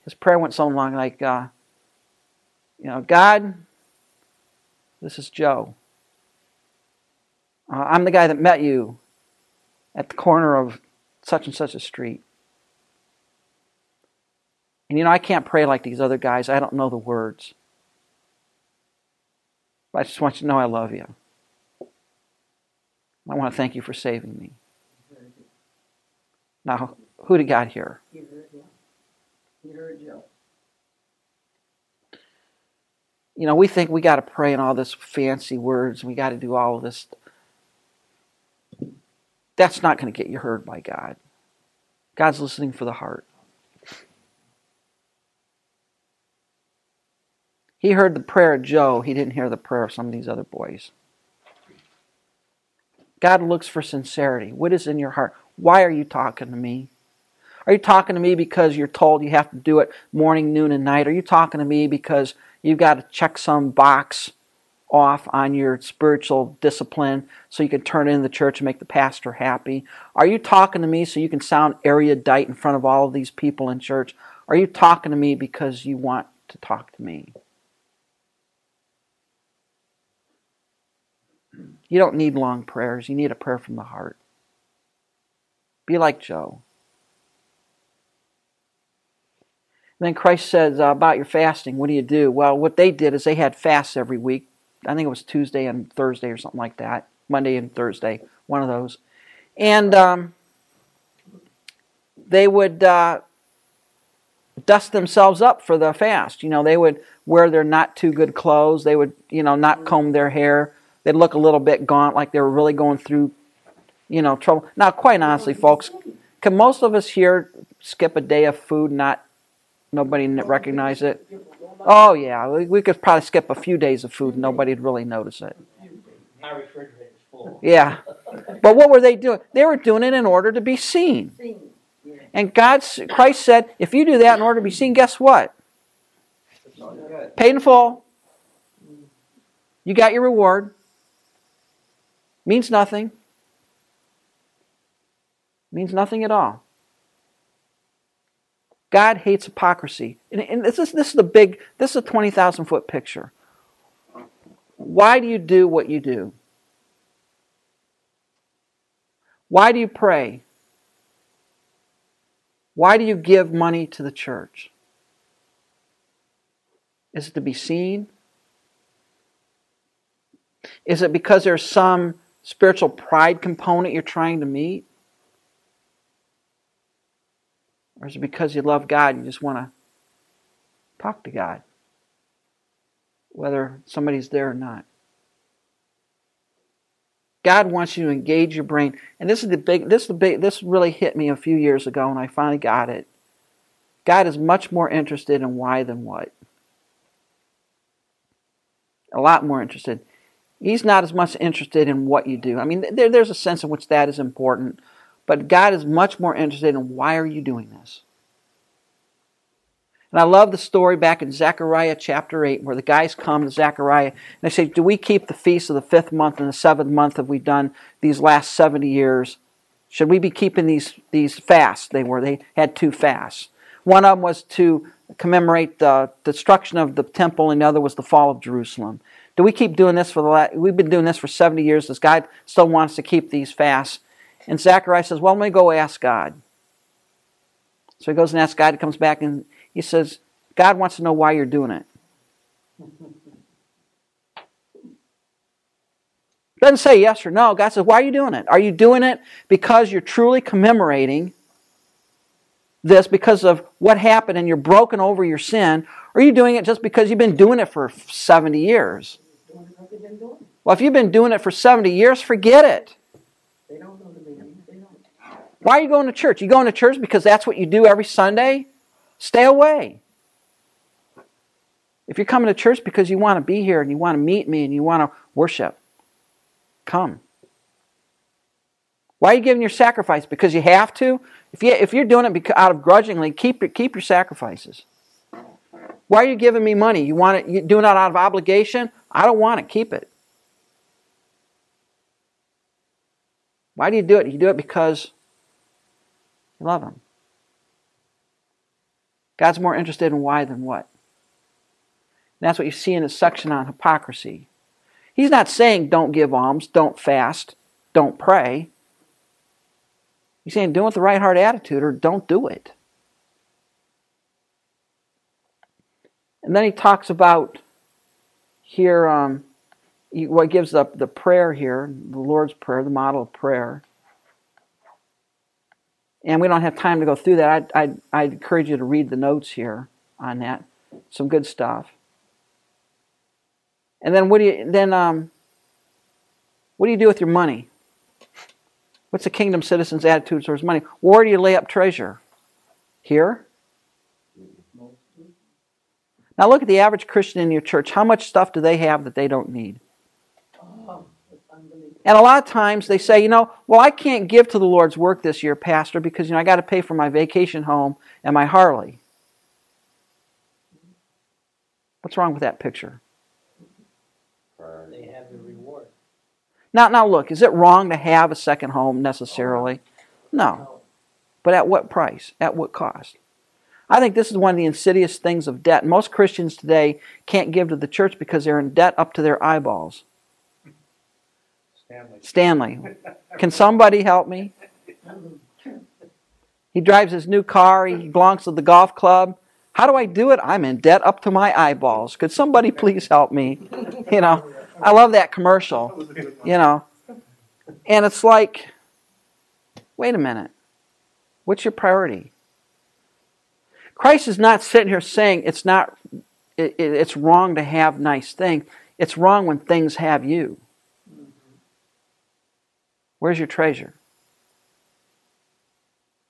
his prayer went so long, like, uh, you know, God, this is Joe. Uh, I'm the guy that met you at the corner of such and such a street. And you know, I can't pray like these other guys. I don't know the words. But I just want you to know I love you. I want to thank you for saving me. Now, who do got here? You heard. You heard Joe. You know, we think we got to pray in all this fancy words. And we got to do all of this. That's not going to get you heard by God. God's listening for the heart. He heard the prayer of Joe. He didn't hear the prayer of some of these other boys. God looks for sincerity. What is in your heart? Why are you talking to me? Are you talking to me because you're told you have to do it morning, noon, and night? Are you talking to me because you've got to check some box off on your spiritual discipline so you can turn in the church and make the pastor happy? Are you talking to me so you can sound erudite in front of all of these people in church? Are you talking to me because you want to talk to me? You don't need long prayers. You need a prayer from the heart. Be like Joe. And then Christ says uh, about your fasting, what do you do? Well, what they did is they had fasts every week. I think it was Tuesday and Thursday or something like that. Monday and Thursday, one of those. And um, they would uh, dust themselves up for the fast. You know, they would wear their not too good clothes. They would, you know, not comb their hair they'd look a little bit gaunt, like they were really going through, you know, trouble. Now, quite honestly, folks, can most of us here skip a day of food, not nobody recognize it? Oh yeah, we, we could probably skip a few days of food, and nobody'd really notice it. My refrigerator's full. Yeah, but what were they doing? They were doing it in order to be seen. And God, Christ said, if you do that in order to be seen, guess what? Painful. You got your reward. Means nothing. Means nothing at all. God hates hypocrisy. And, and this, is, this is the big, this is a 20,000 foot picture. Why do you do what you do? Why do you pray? Why do you give money to the church? Is it to be seen? Is it because there's some spiritual pride component you're trying to meet? Or is it because you love God and you just want to talk to God? Whether somebody's there or not. God wants you to engage your brain. And this is the big this is the big this really hit me a few years ago and I finally got it. God is much more interested in why than what. A lot more interested. He's not as much interested in what you do. I mean, there, there's a sense in which that is important, but God is much more interested in why are you doing this? And I love the story back in Zechariah chapter 8 where the guys come to Zechariah and they say, Do we keep the feast of the fifth month and the seventh month have we done these last 70 years? Should we be keeping these, these fasts? They were. They had two fasts. One of them was to commemorate the destruction of the temple, and the other was the fall of Jerusalem. Do we keep doing this for the last, we've been doing this for 70 years. This guy still wants to keep these fasts. And Zechariah says, well, let me go ask God. So he goes and asks God. He comes back and he says, God wants to know why you're doing it. Doesn't say yes or no. God says, why are you doing it? Are you doing it because you're truly commemorating this because of what happened and you're broken over your sin? Or are you doing it just because you've been doing it for 70 years? They've been doing. Well, if you've been doing it for 70 years, forget it. They don't know the meaning. They don't. Why are you going to church? You going to church because that's what you do every Sunday? Stay away. If you're coming to church because you want to be here and you want to meet me and you want to worship, come. Why are you giving your sacrifice? Because you have to? If, you, if you're doing it out of grudgingly, keep, your- keep your sacrifices. Why are you giving me money? You want it, you doing it out of obligation? I don't want it. Keep it. Why do you do it? You do it because you love Him. God's more interested in why than what. And that's what you see in his section on hypocrisy. He's not saying don't give alms, don't fast, don't pray. He's saying do it with the right heart attitude or don't do it. And then he talks about here, um, what gives up the prayer here, the Lord's Prayer, the model of prayer. And we don't have time to go through that. I'd, I'd, I'd encourage you to read the notes here on that. Some good stuff. And then what do you then um, what do you do with your money? What's a kingdom citizen's attitude towards money? Where do you lay up treasure? Here? Now look at the average Christian in your church. How much stuff do they have that they don't need? And a lot of times they say, you know, well, I can't give to the Lord's work this year, Pastor, because you know I got to pay for my vacation home and my Harley. What's wrong with that picture? They have the reward. Now, now look, is it wrong to have a second home necessarily? No. But at what price? At what cost? I think this is one of the insidious things of debt. Most Christians today can't give to the church because they're in debt up to their eyeballs. Stanley. Stanley, can somebody help me? He drives his new car, he belongs to the golf club. How do I do it? I'm in debt up to my eyeballs. Could somebody please help me? You know, I love that commercial, you know. And it's like, wait a minute. What's your priority? Christ is not sitting here saying it's not it, it- it's wrong to have nice things. It's wrong when things have you. Where's your treasure?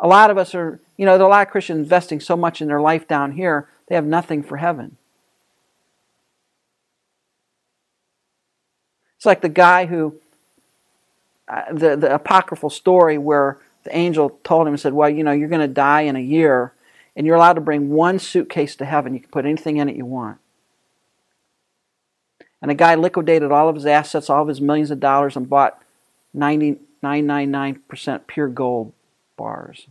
A lot of us are, you know, there are a lot of Christians investing so much in their life down here, they have nothing for heaven. It's like the guy who, uh, the, the apocryphal story where the angel told him and said, Well, you know, you're going to die in a year, and you're allowed to bring one suitcase to heaven. You can put anything in it you want. And a guy liquidated all of his assets, all of his millions of dollars, and bought 99.99% pure gold bars.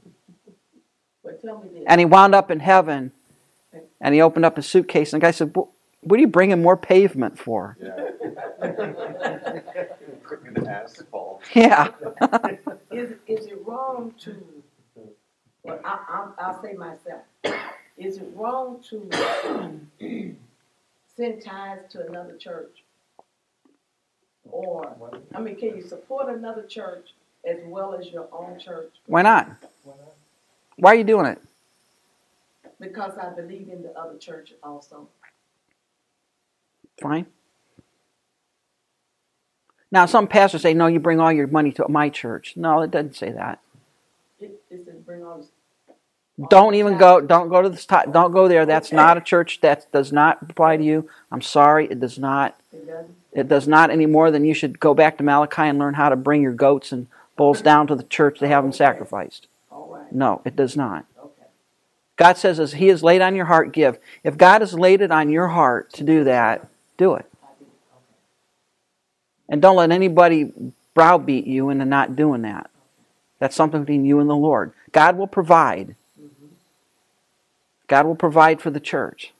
But tell me this. And he wound up in heaven, and he opened up his suitcase, and the guy said, What are you bringing more pavement for? Yeah. Freaking asphalt. Yeah. Is, is it wrong to, well, I, I'm, I'll say myself, is it wrong to send tithes to another church? Or, I mean, can you support another church as well as your own church? Why not? Why are you doing it? Because I believe in the other church also. Fine. Now, some pastors say, No, you bring all your money to my church. No, it doesn't say that. It, it says bring all this. Don't even go. Don't go to this. ti- Don't go there. That's not a church. That does not apply to you. I'm sorry. It does not. It does not any more than you should go back to Malachi and learn how to bring your goats and bulls down to the church to have them sacrificed. No, it does not. God says, as He has laid on your heart, give. If God has laid it on your heart to do that, do it. I do, okay. And don't let anybody browbeat you into not doing that. That's something between you and the Lord. God will provide. God will provide for the church.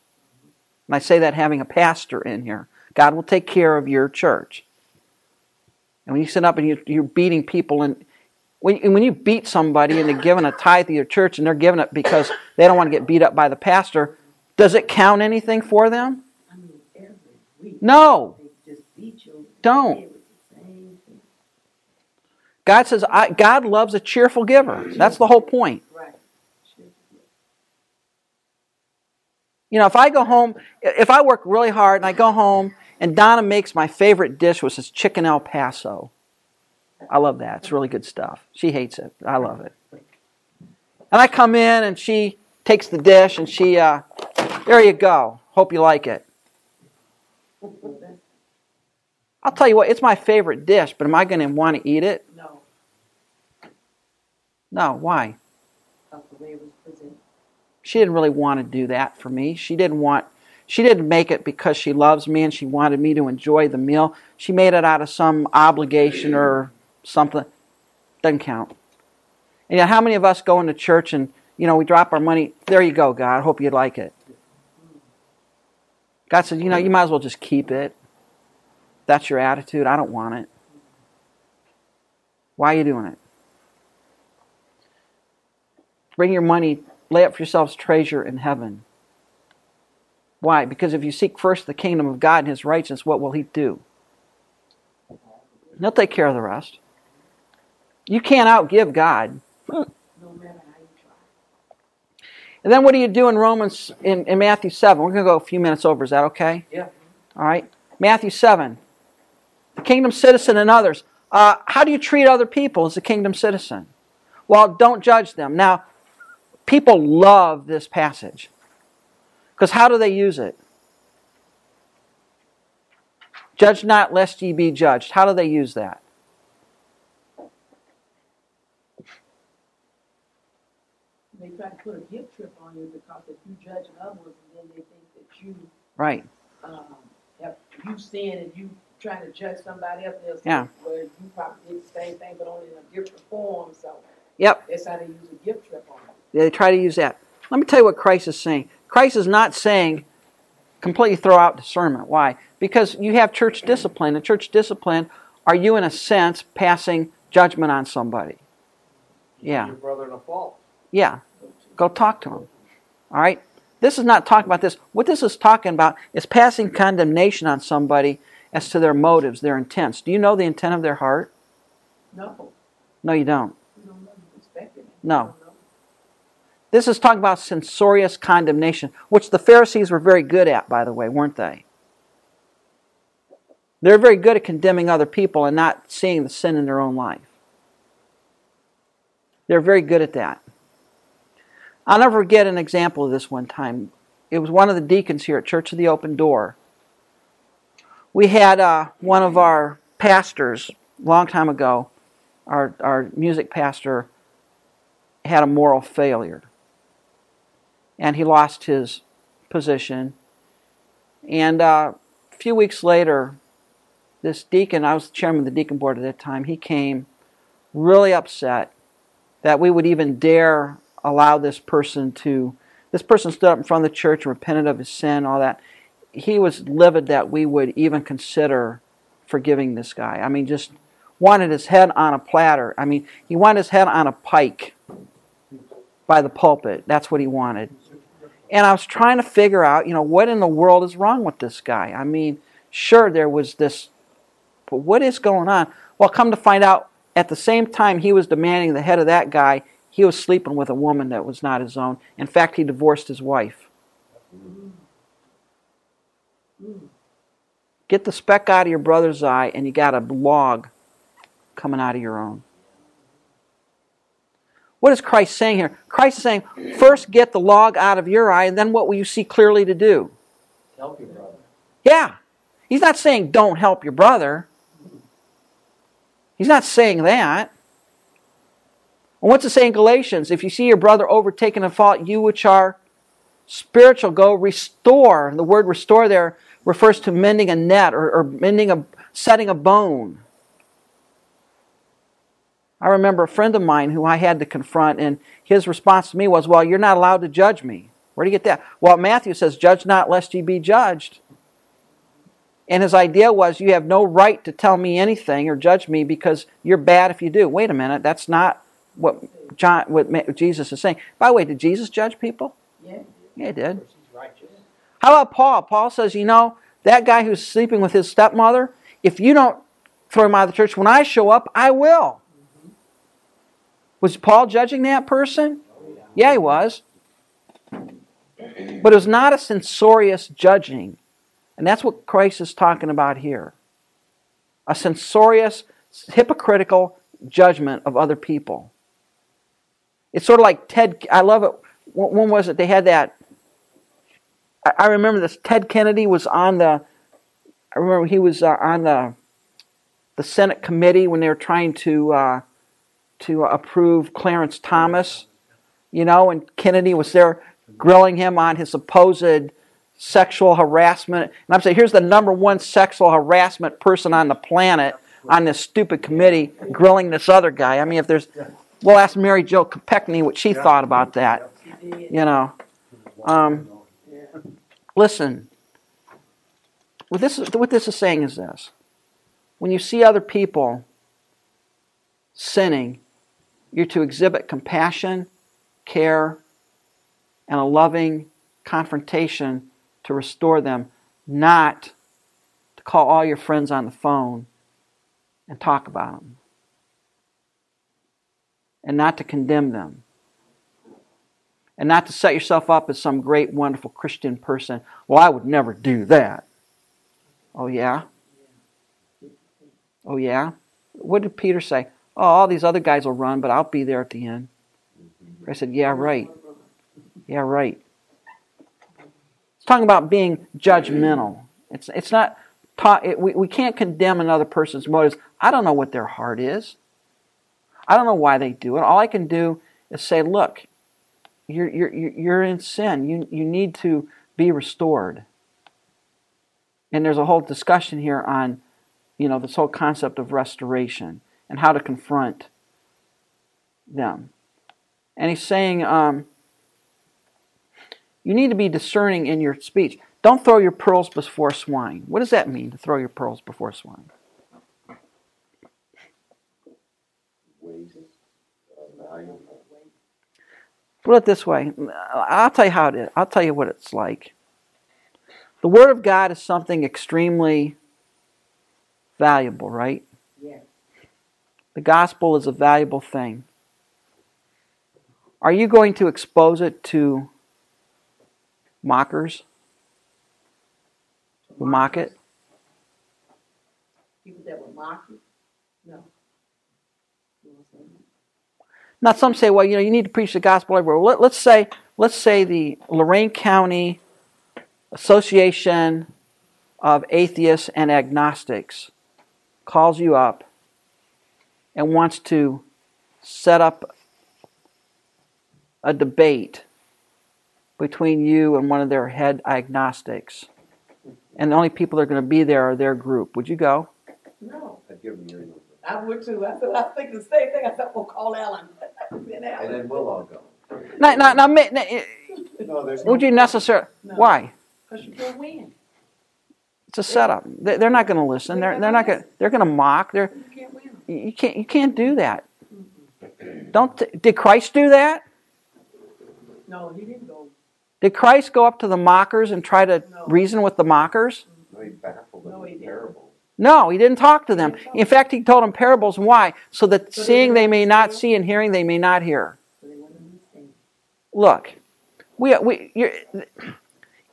And I say that having a pastor in here. God will take care of your church. And when you sit up and you, you're beating people, and when, you beat somebody and they're giving a tithe to your church and they're giving it because they don't want to get beat up by the pastor, does it count anything for them? I mean, every week, No. Don't. God says, God loves a cheerful giver. That's the whole point. You know, if I go home, if I work really hard and I go home and Donna makes my favorite dish, which is chicken El Paso. I love that. It's really good stuff. She hates it. I love it. And I come in and she takes the dish and she, uh, there you go. Hope you like it. I'll tell you what, it's my favorite dish, but am I going to want to eat it? No, No. Why? that's the way it was presented. She didn't really want to do that for me. She didn't want she didn't make it because she loves me and she wanted me to enjoy the meal. She made it out of some obligation or something. Doesn't count. And yet, how many of us go into church and you know we drop our money? There you go, God. I hope you like it. God says, you know, you might as well just keep it. That's your attitude. I don't want it. Why are you doing it? Bring your money, lay up for yourselves treasure in heaven. Why? Because if you seek first the kingdom of God and his righteousness, what will he do? He'll take care of the rest. You can't outgive God. No matter how you try. And then what do you do in Romans, in, in Matthew 7? We're going to go a few minutes over. Is that okay? Yeah. All right. Matthew 7. The kingdom citizen and others. Uh, how do you treat other people as a kingdom citizen? Well, don't judge them. Now, people love this passage. Because how do they use it? Judge not, lest ye be judged. How do they use that? They try to put a guilt trip on you because if you judge others and then they think that you, Right. um, have, you sin and you trying to judge somebody else, Yeah. well, you probably did the same thing, but only in a different form, so Yep. that's how they use a guilt trip on you. They try to use that. Let me tell you what Christ is saying. Christ is not saying completely throw out discernment. Why? Because you have church discipline. And church discipline, are you in a sense passing judgment on somebody? Yeah. Your brother in a fault. Yeah. Go talk to him. All right? This is not talking about this. What this is talking about is passing condemnation on somebody as to their motives, their intents. Do you know the intent of their heart? No, No, you don't. you don't know, you expect it. No. This is talking about censorious condemnation, which the Pharisees were very good at, by the way, weren't they? They're very good at condemning other people and not seeing the sin in their own life. They're very good at that. I'll never forget an example of this one time. It was one of the deacons here at Church of the Open Door. We had uh, one of our pastors, a long time ago, our, our music pastor, had a moral failure. And he lost his position. And uh, a few weeks later, this deacon, I was the chairman of the deacon board at that time, he came really upset that we would even dare allow this person to. This person stood up in front of the church and repented of his sin, all that. He was livid that we would even consider forgiving this guy. I mean, just wanted his head on a platter. I mean, he wanted his head on a pike by the pulpit. That's what he wanted. And I was trying to figure out, you know, what in the world is wrong with this guy? I mean, sure, there was this, but what is going on? Well, come to find out, at the same time he was demanding the head of that guy, he was sleeping with a woman that was not his own. In fact, he divorced his wife. Get the speck out of your brother's eye, and you got a log coming out of your own. What is Christ saying here? Christ is saying, first get the log out of your eye, and then what will you see clearly to do? Help your brother. Yeah. He's not saying don't help your brother. He's not saying that. And what's it say in Galatians? If you see your brother overtaken in fault, you which are spiritual, go restore. The word restore there refers to mending a net or, or mending a setting a bone. I remember a friend of mine who I had to confront, and his response to me was, Well, you're not allowed to judge me. Where do you get that? Well, Matthew says, Judge not, lest ye be judged. And his idea was, You have no right to tell me anything or judge me because you're bad if you do. Wait a minute, that's not what, John, what Jesus is saying. By the way, did Jesus judge people? Yeah, Yeah, he did. How about Paul? Paul says, You know, that guy who's sleeping with his stepmother, if you don't throw him out of the church, when I show up, I will. Was Paul judging that person? Yeah, he was. But it was not a censorious judging. And that's what Christ is talking about here. A censorious, hypocritical judgment of other people. It's sort of like Ted, I love it. When was it? They had that. I remember this. Ted Kennedy was on the, I remember he was uh, on the, the Senate committee when they were trying to, uh, to approve Clarence Thomas, you know, and Kennedy was there grilling him on his supposed sexual harassment. And I'm saying, here's the number one sexual harassment person on the planet on this stupid committee grilling this other guy. I mean, if there's, we'll ask Mary Jo Kopechne what she thought about that. You know, um, listen. What this is, what this is saying is this: when you see other people sinning, you're to exhibit compassion, care, and a loving confrontation to restore them, not to call all your friends on the phone and talk about them, and not to condemn them, and not to set yourself up as some great, wonderful Christian person. Well, I would never do that. Oh, yeah? Oh, yeah? What did Peter say? Oh, all these other guys will run, but I'll be there at the end. I said, Yeah, right. Yeah, right. It's talking about being judgmental. It's, it's not, ta- it, we, we can't condemn another person's motives. I don't know what their heart is. I don't know why they do it. All I can do is say, look, you're, you're, you're in sin. You, you need to be restored. And there's a whole discussion here on, you know, this whole concept of restoration and how to confront them. And he's saying, um, you need to be discerning in your speech. Don't throw your pearls before swine. What does that mean, to throw your pearls before swine? Put it this way. I'll tell you how it is. I'll tell you what it's like. The Word of God is something extremely valuable, right? The gospel is a valuable thing. Are you going to expose it to mockers who mock it? People that will mock you? No. You wanna say no? Now, some say, well, you know, you need to preach the gospel everywhere. Well, let, let's say, let's say the Lorain County Association of Atheists and Agnostics calls you up and wants to set up a debate between you and one of their head agnostics. And the only people that are going to be there are their group. Would you go? No. I'd give them your number. I would too. I said, I think the same thing. I said, well, call Alan. Then And then we'll all go. Now, now, now, ma- now, No, there's no. would you necessarily? No. Why? Cause you can't win. It's a setup. They- They're not going to listen. They're, they're not going. They're going to mock. They're You can't win. You can't you can't do that. Don't did Christ do that? No, he didn't go. Did Christ go up to the mockers and try to No. reason with the mockers? No, he baffled them No, he with didn't. No, he didn't talk to them. In fact, he told them parables. Why? So that So seeing they wouldn't may not see and hearing they may not hear. So they wouldn't understand. Look, we we you're,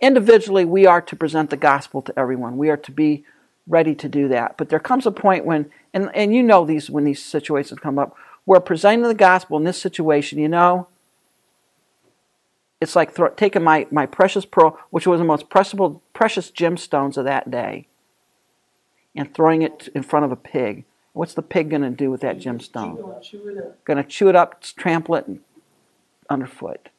individually we are to present the gospel to everyone. We are to be ready to do that. But there comes a point when, and and you know these when these situations come up, where presenting the gospel in this situation, you know, it's like throw, taking my my precious pearl, which was the most precious precious gemstones of that day, and throwing it in front of a pig. What's the pig going to do with that gemstone? gonna chew it up. going to chew it up, trample it underfoot.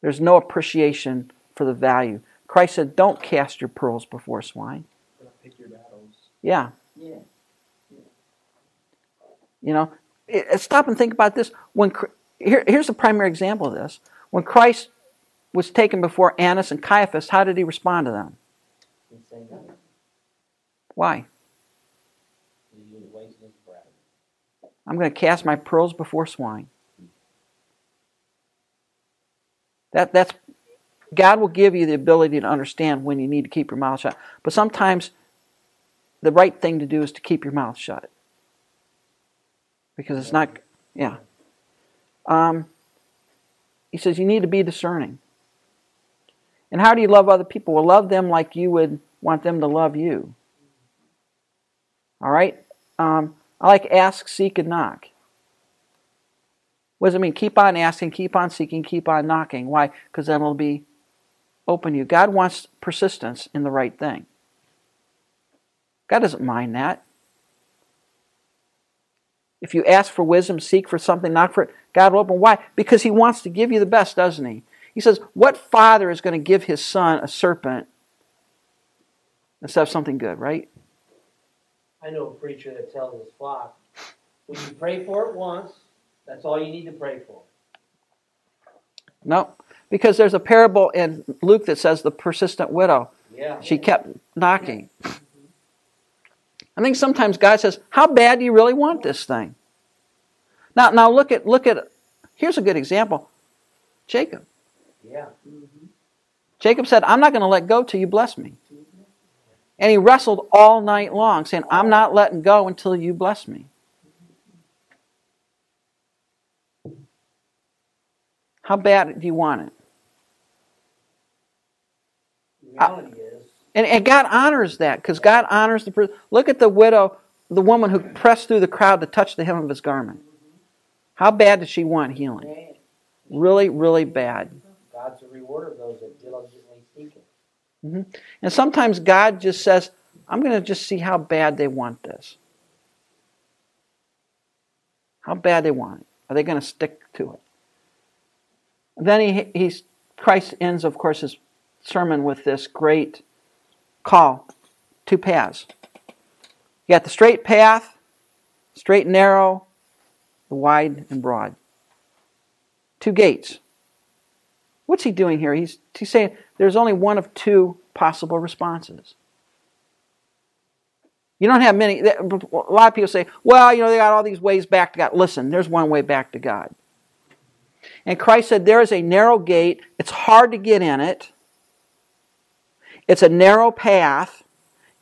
There's no appreciation for the value. Christ said, "Don't cast your pearls before swine." Pick your battles. Yeah, Yeah. You know. It- it- stop and think about this. When here, here's a primary example of this. When Christ was taken before Annas and Caiaphas, how did he respond to them? He say no. Why? He was wasting his breath. I'm going to cast my pearls before swine. That that's God will give you the ability to understand when you need to keep your mouth shut. But sometimes the right thing to do is to keep your mouth shut. Because it's not yeah. Um, he says you need to be discerning. And how do you love other people? Well, love them like you would want them to love you. All right? Um, I like ask, seek, and knock. What does it mean? Keep on asking, keep on seeking, keep on knocking. Why? Because then it'll be open you. God wants persistence in the right thing. God doesn't mind that. If you ask for wisdom, seek for something, knock for it, God will open. Why? Because He wants to give you the best, doesn't He? He says, What father is going to give his son a serpent instead of something good, right? I know a preacher that tells his flock, when you pray for it once, that's all you need to pray for. No, because there's a parable in Luke that says the persistent widow. Yeah. She kept knocking. I think sometimes God says, "How bad do you really want this thing?" Now, now look at look at. Here's a good example. Jacob. Yeah. Jacob said, "I'm not going to let go till you bless me." And he wrestled all night long, saying, "I'm not letting go until you bless me." How bad do you want it? The reality is, And, and God honors that because God honors the person. Look at the widow, the woman who pressed through the crowd to touch the hem of his garment. How bad did she want healing? Really, really bad. God's a rewarder of those that diligently seek Him. Mm-hmm. And sometimes God just says, I'm going to just see how bad they want this. How bad they want it. Are they going to stick to it? And then he, he's, Christ ends, of course, his sermon with this great call two paths. You got the straight path, straight and narrow, the wide and broad. Two gates. What's he doing here? He's, he's saying there's only one of two possible responses. You don't have many. A lot of people say, well, you know, they got all these ways back to God. Listen, there's one way back to God. And Christ said there is a narrow gate. It's hard to get in it. It's a narrow path.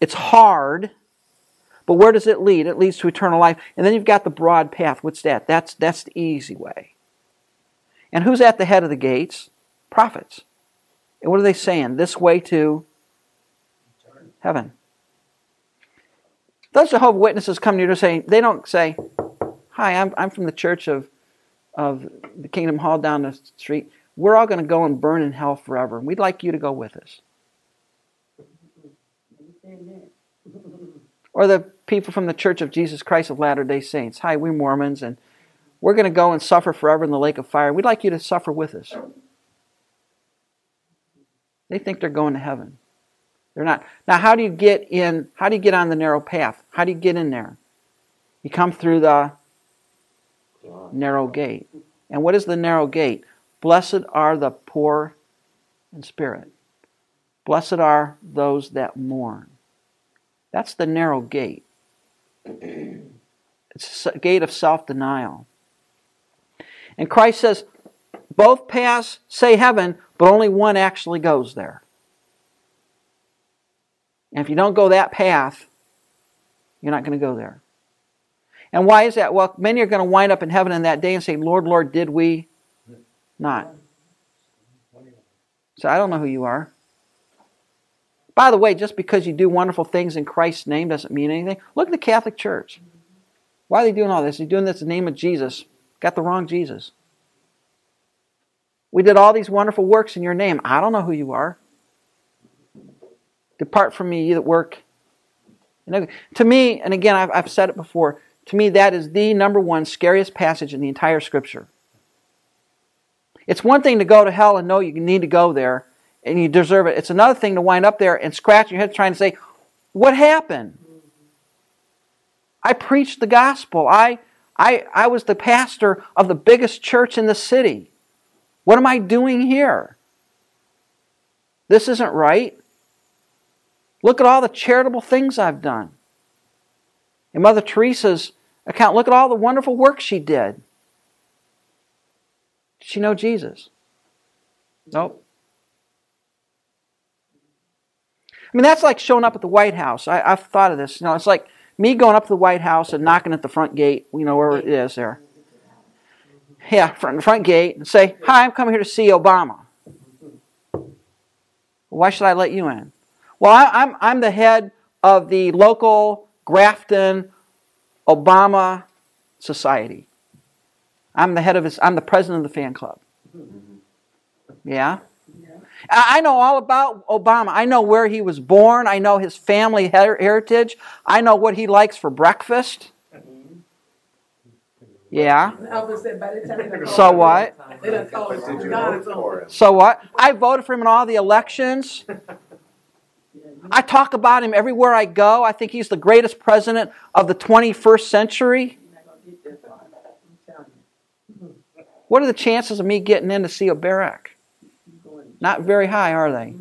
It's hard. But where does it lead? It leads to eternal life. And then you've got the broad path. What's that? That's, that's the easy way. And who's at the head of the gates? Prophets. And what are they saying? This way to heaven. Those Jehovah Witnesses come to you to say, they don't say, Hi, I'm, I'm from the church of, of the Kingdom Hall down the street. We're all going to go and burn in hell forever. and We'd like you to go with us. Or the people from the Church of Jesus Christ of Latter day Saints. Hi, we're Mormons, and we're going to go and suffer forever in the lake of fire. We'd like you to suffer with us. They think they're going to heaven. They're not. Now, how do you get in? How do you get on the narrow path? How do you get in there? You come through the narrow gate. And what is the narrow gate? Blessed are the poor in spirit. Blessed are those that mourn. That's the narrow gate. It's a gate of self denial. And Christ says, both paths say heaven, but only one actually goes there. And if you don't go that path, you're not going to go there. And why is that? Well, many are going to wind up in heaven in that day and say, Lord, Lord, did we not? So I don't know who you are. By the way, just because you do wonderful things in Christ's name doesn't mean anything. Look at the Catholic Church. Why are they doing all this? They're doing this in the name of Jesus. Got the wrong Jesus. We did all these wonderful works in your name. I don't know who you are. Depart from me, you that work. To me, and again, I've, I've said it before, to me, that is the number one scariest passage in the entire Scripture. It's one thing to go to hell and know you need to go there and you deserve it. It's another thing to wind up there and scratch your head trying to say, What happened? I preached the gospel. I, I, I was the pastor of the biggest church in the city. What am I doing here? This isn't right. Look at all the charitable things I've done. In Mother Teresa's account, look at all the wonderful work she did. Did she know Jesus? Nope. I mean, that's like showing up at the White House. I, have thought of this. You know, it's like me going up to the White House and knocking at the front gate, you know, where it is there. Yeah, front front gate and say, "Hi, I'm coming here to see Obama." Why should I let you in? Well, I, I'm I'm the head of the local Grafton Obama Society. I'm the head of his. I'm the president of the fan club. Yeah. I know all about Obama. I know where he was born. I know his family her- heritage. I know what he likes for breakfast. Yeah. So what? So what? I voted for him in all the elections. I talk about him everywhere I go. I think he's the greatest president of the 21st century. What are the chances of me getting in to see a Barack? You're going- Not very high, are they?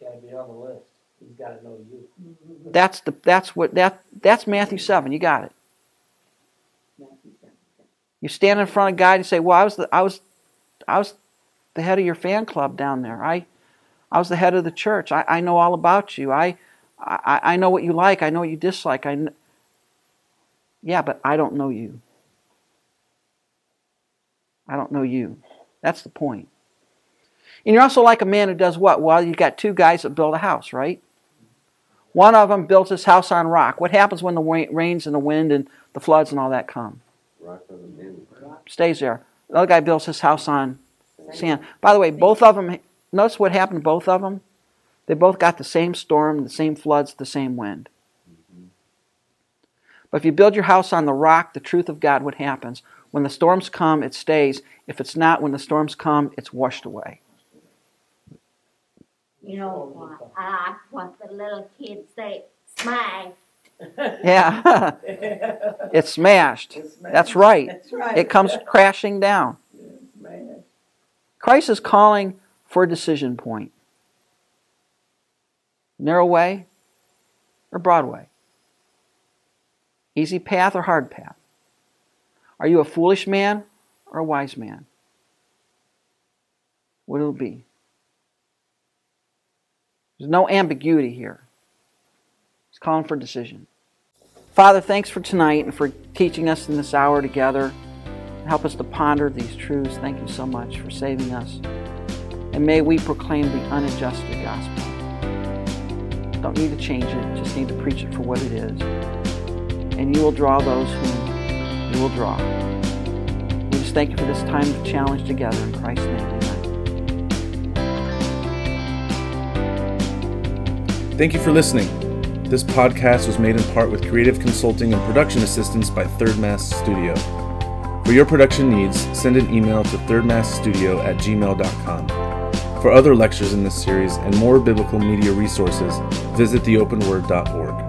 Gotta be on the list. He's gotta know you. That's the that's what that that's Matthew 7. You got it. Matthew seven. You stand in front of God and say, "Well, I was the I was I was the head of your fan club down there. I I was the head of the church. I, I know all about you. I, I I know what you like. I know what you dislike. I kn- yeah, but I don't know you. I don't know you. That's the point. And you're also like a man who does what? Well, you got two guys that build a house, right? One of them built his house on rock. What happens when the wa- rains and the wind and the floods and all that come? Rock stays there. The other guy builds his house on sand. By the way, both of them, notice what happened to both of them? They both got the same storm, the same floods, the same wind. But if you build your house on the rock, the truth of God, what happens? When the storms come, it stays. If it's not, when the storms come, it's washed away. You know what? I what the little kids say, smash. Yeah, it's smashed. It's smashed. That's right. That's right. It comes crashing down. Christ is calling for a decision point. Narrow way or broad way? Easy path or hard path? Are you a foolish man or a wise man? What will it be? There's no ambiguity here. He's calling for decision. Father, thanks for tonight and for teaching us in this hour together. Help us to ponder these truths. Thank you so much for saving us. And may we proclaim the unadjusted gospel. Don't need to change it, just need to preach it for what it is. And you will draw those whom you will draw. We just thank you for this time of challenge together in Christ's name. Thank you for listening. This podcast was made in part with creative consulting and production assistance by Third Mass Studio. For your production needs, send an email to thirdmassstudio at gmail.com. For other lectures in this series and more biblical media resources, visit theopenword.org.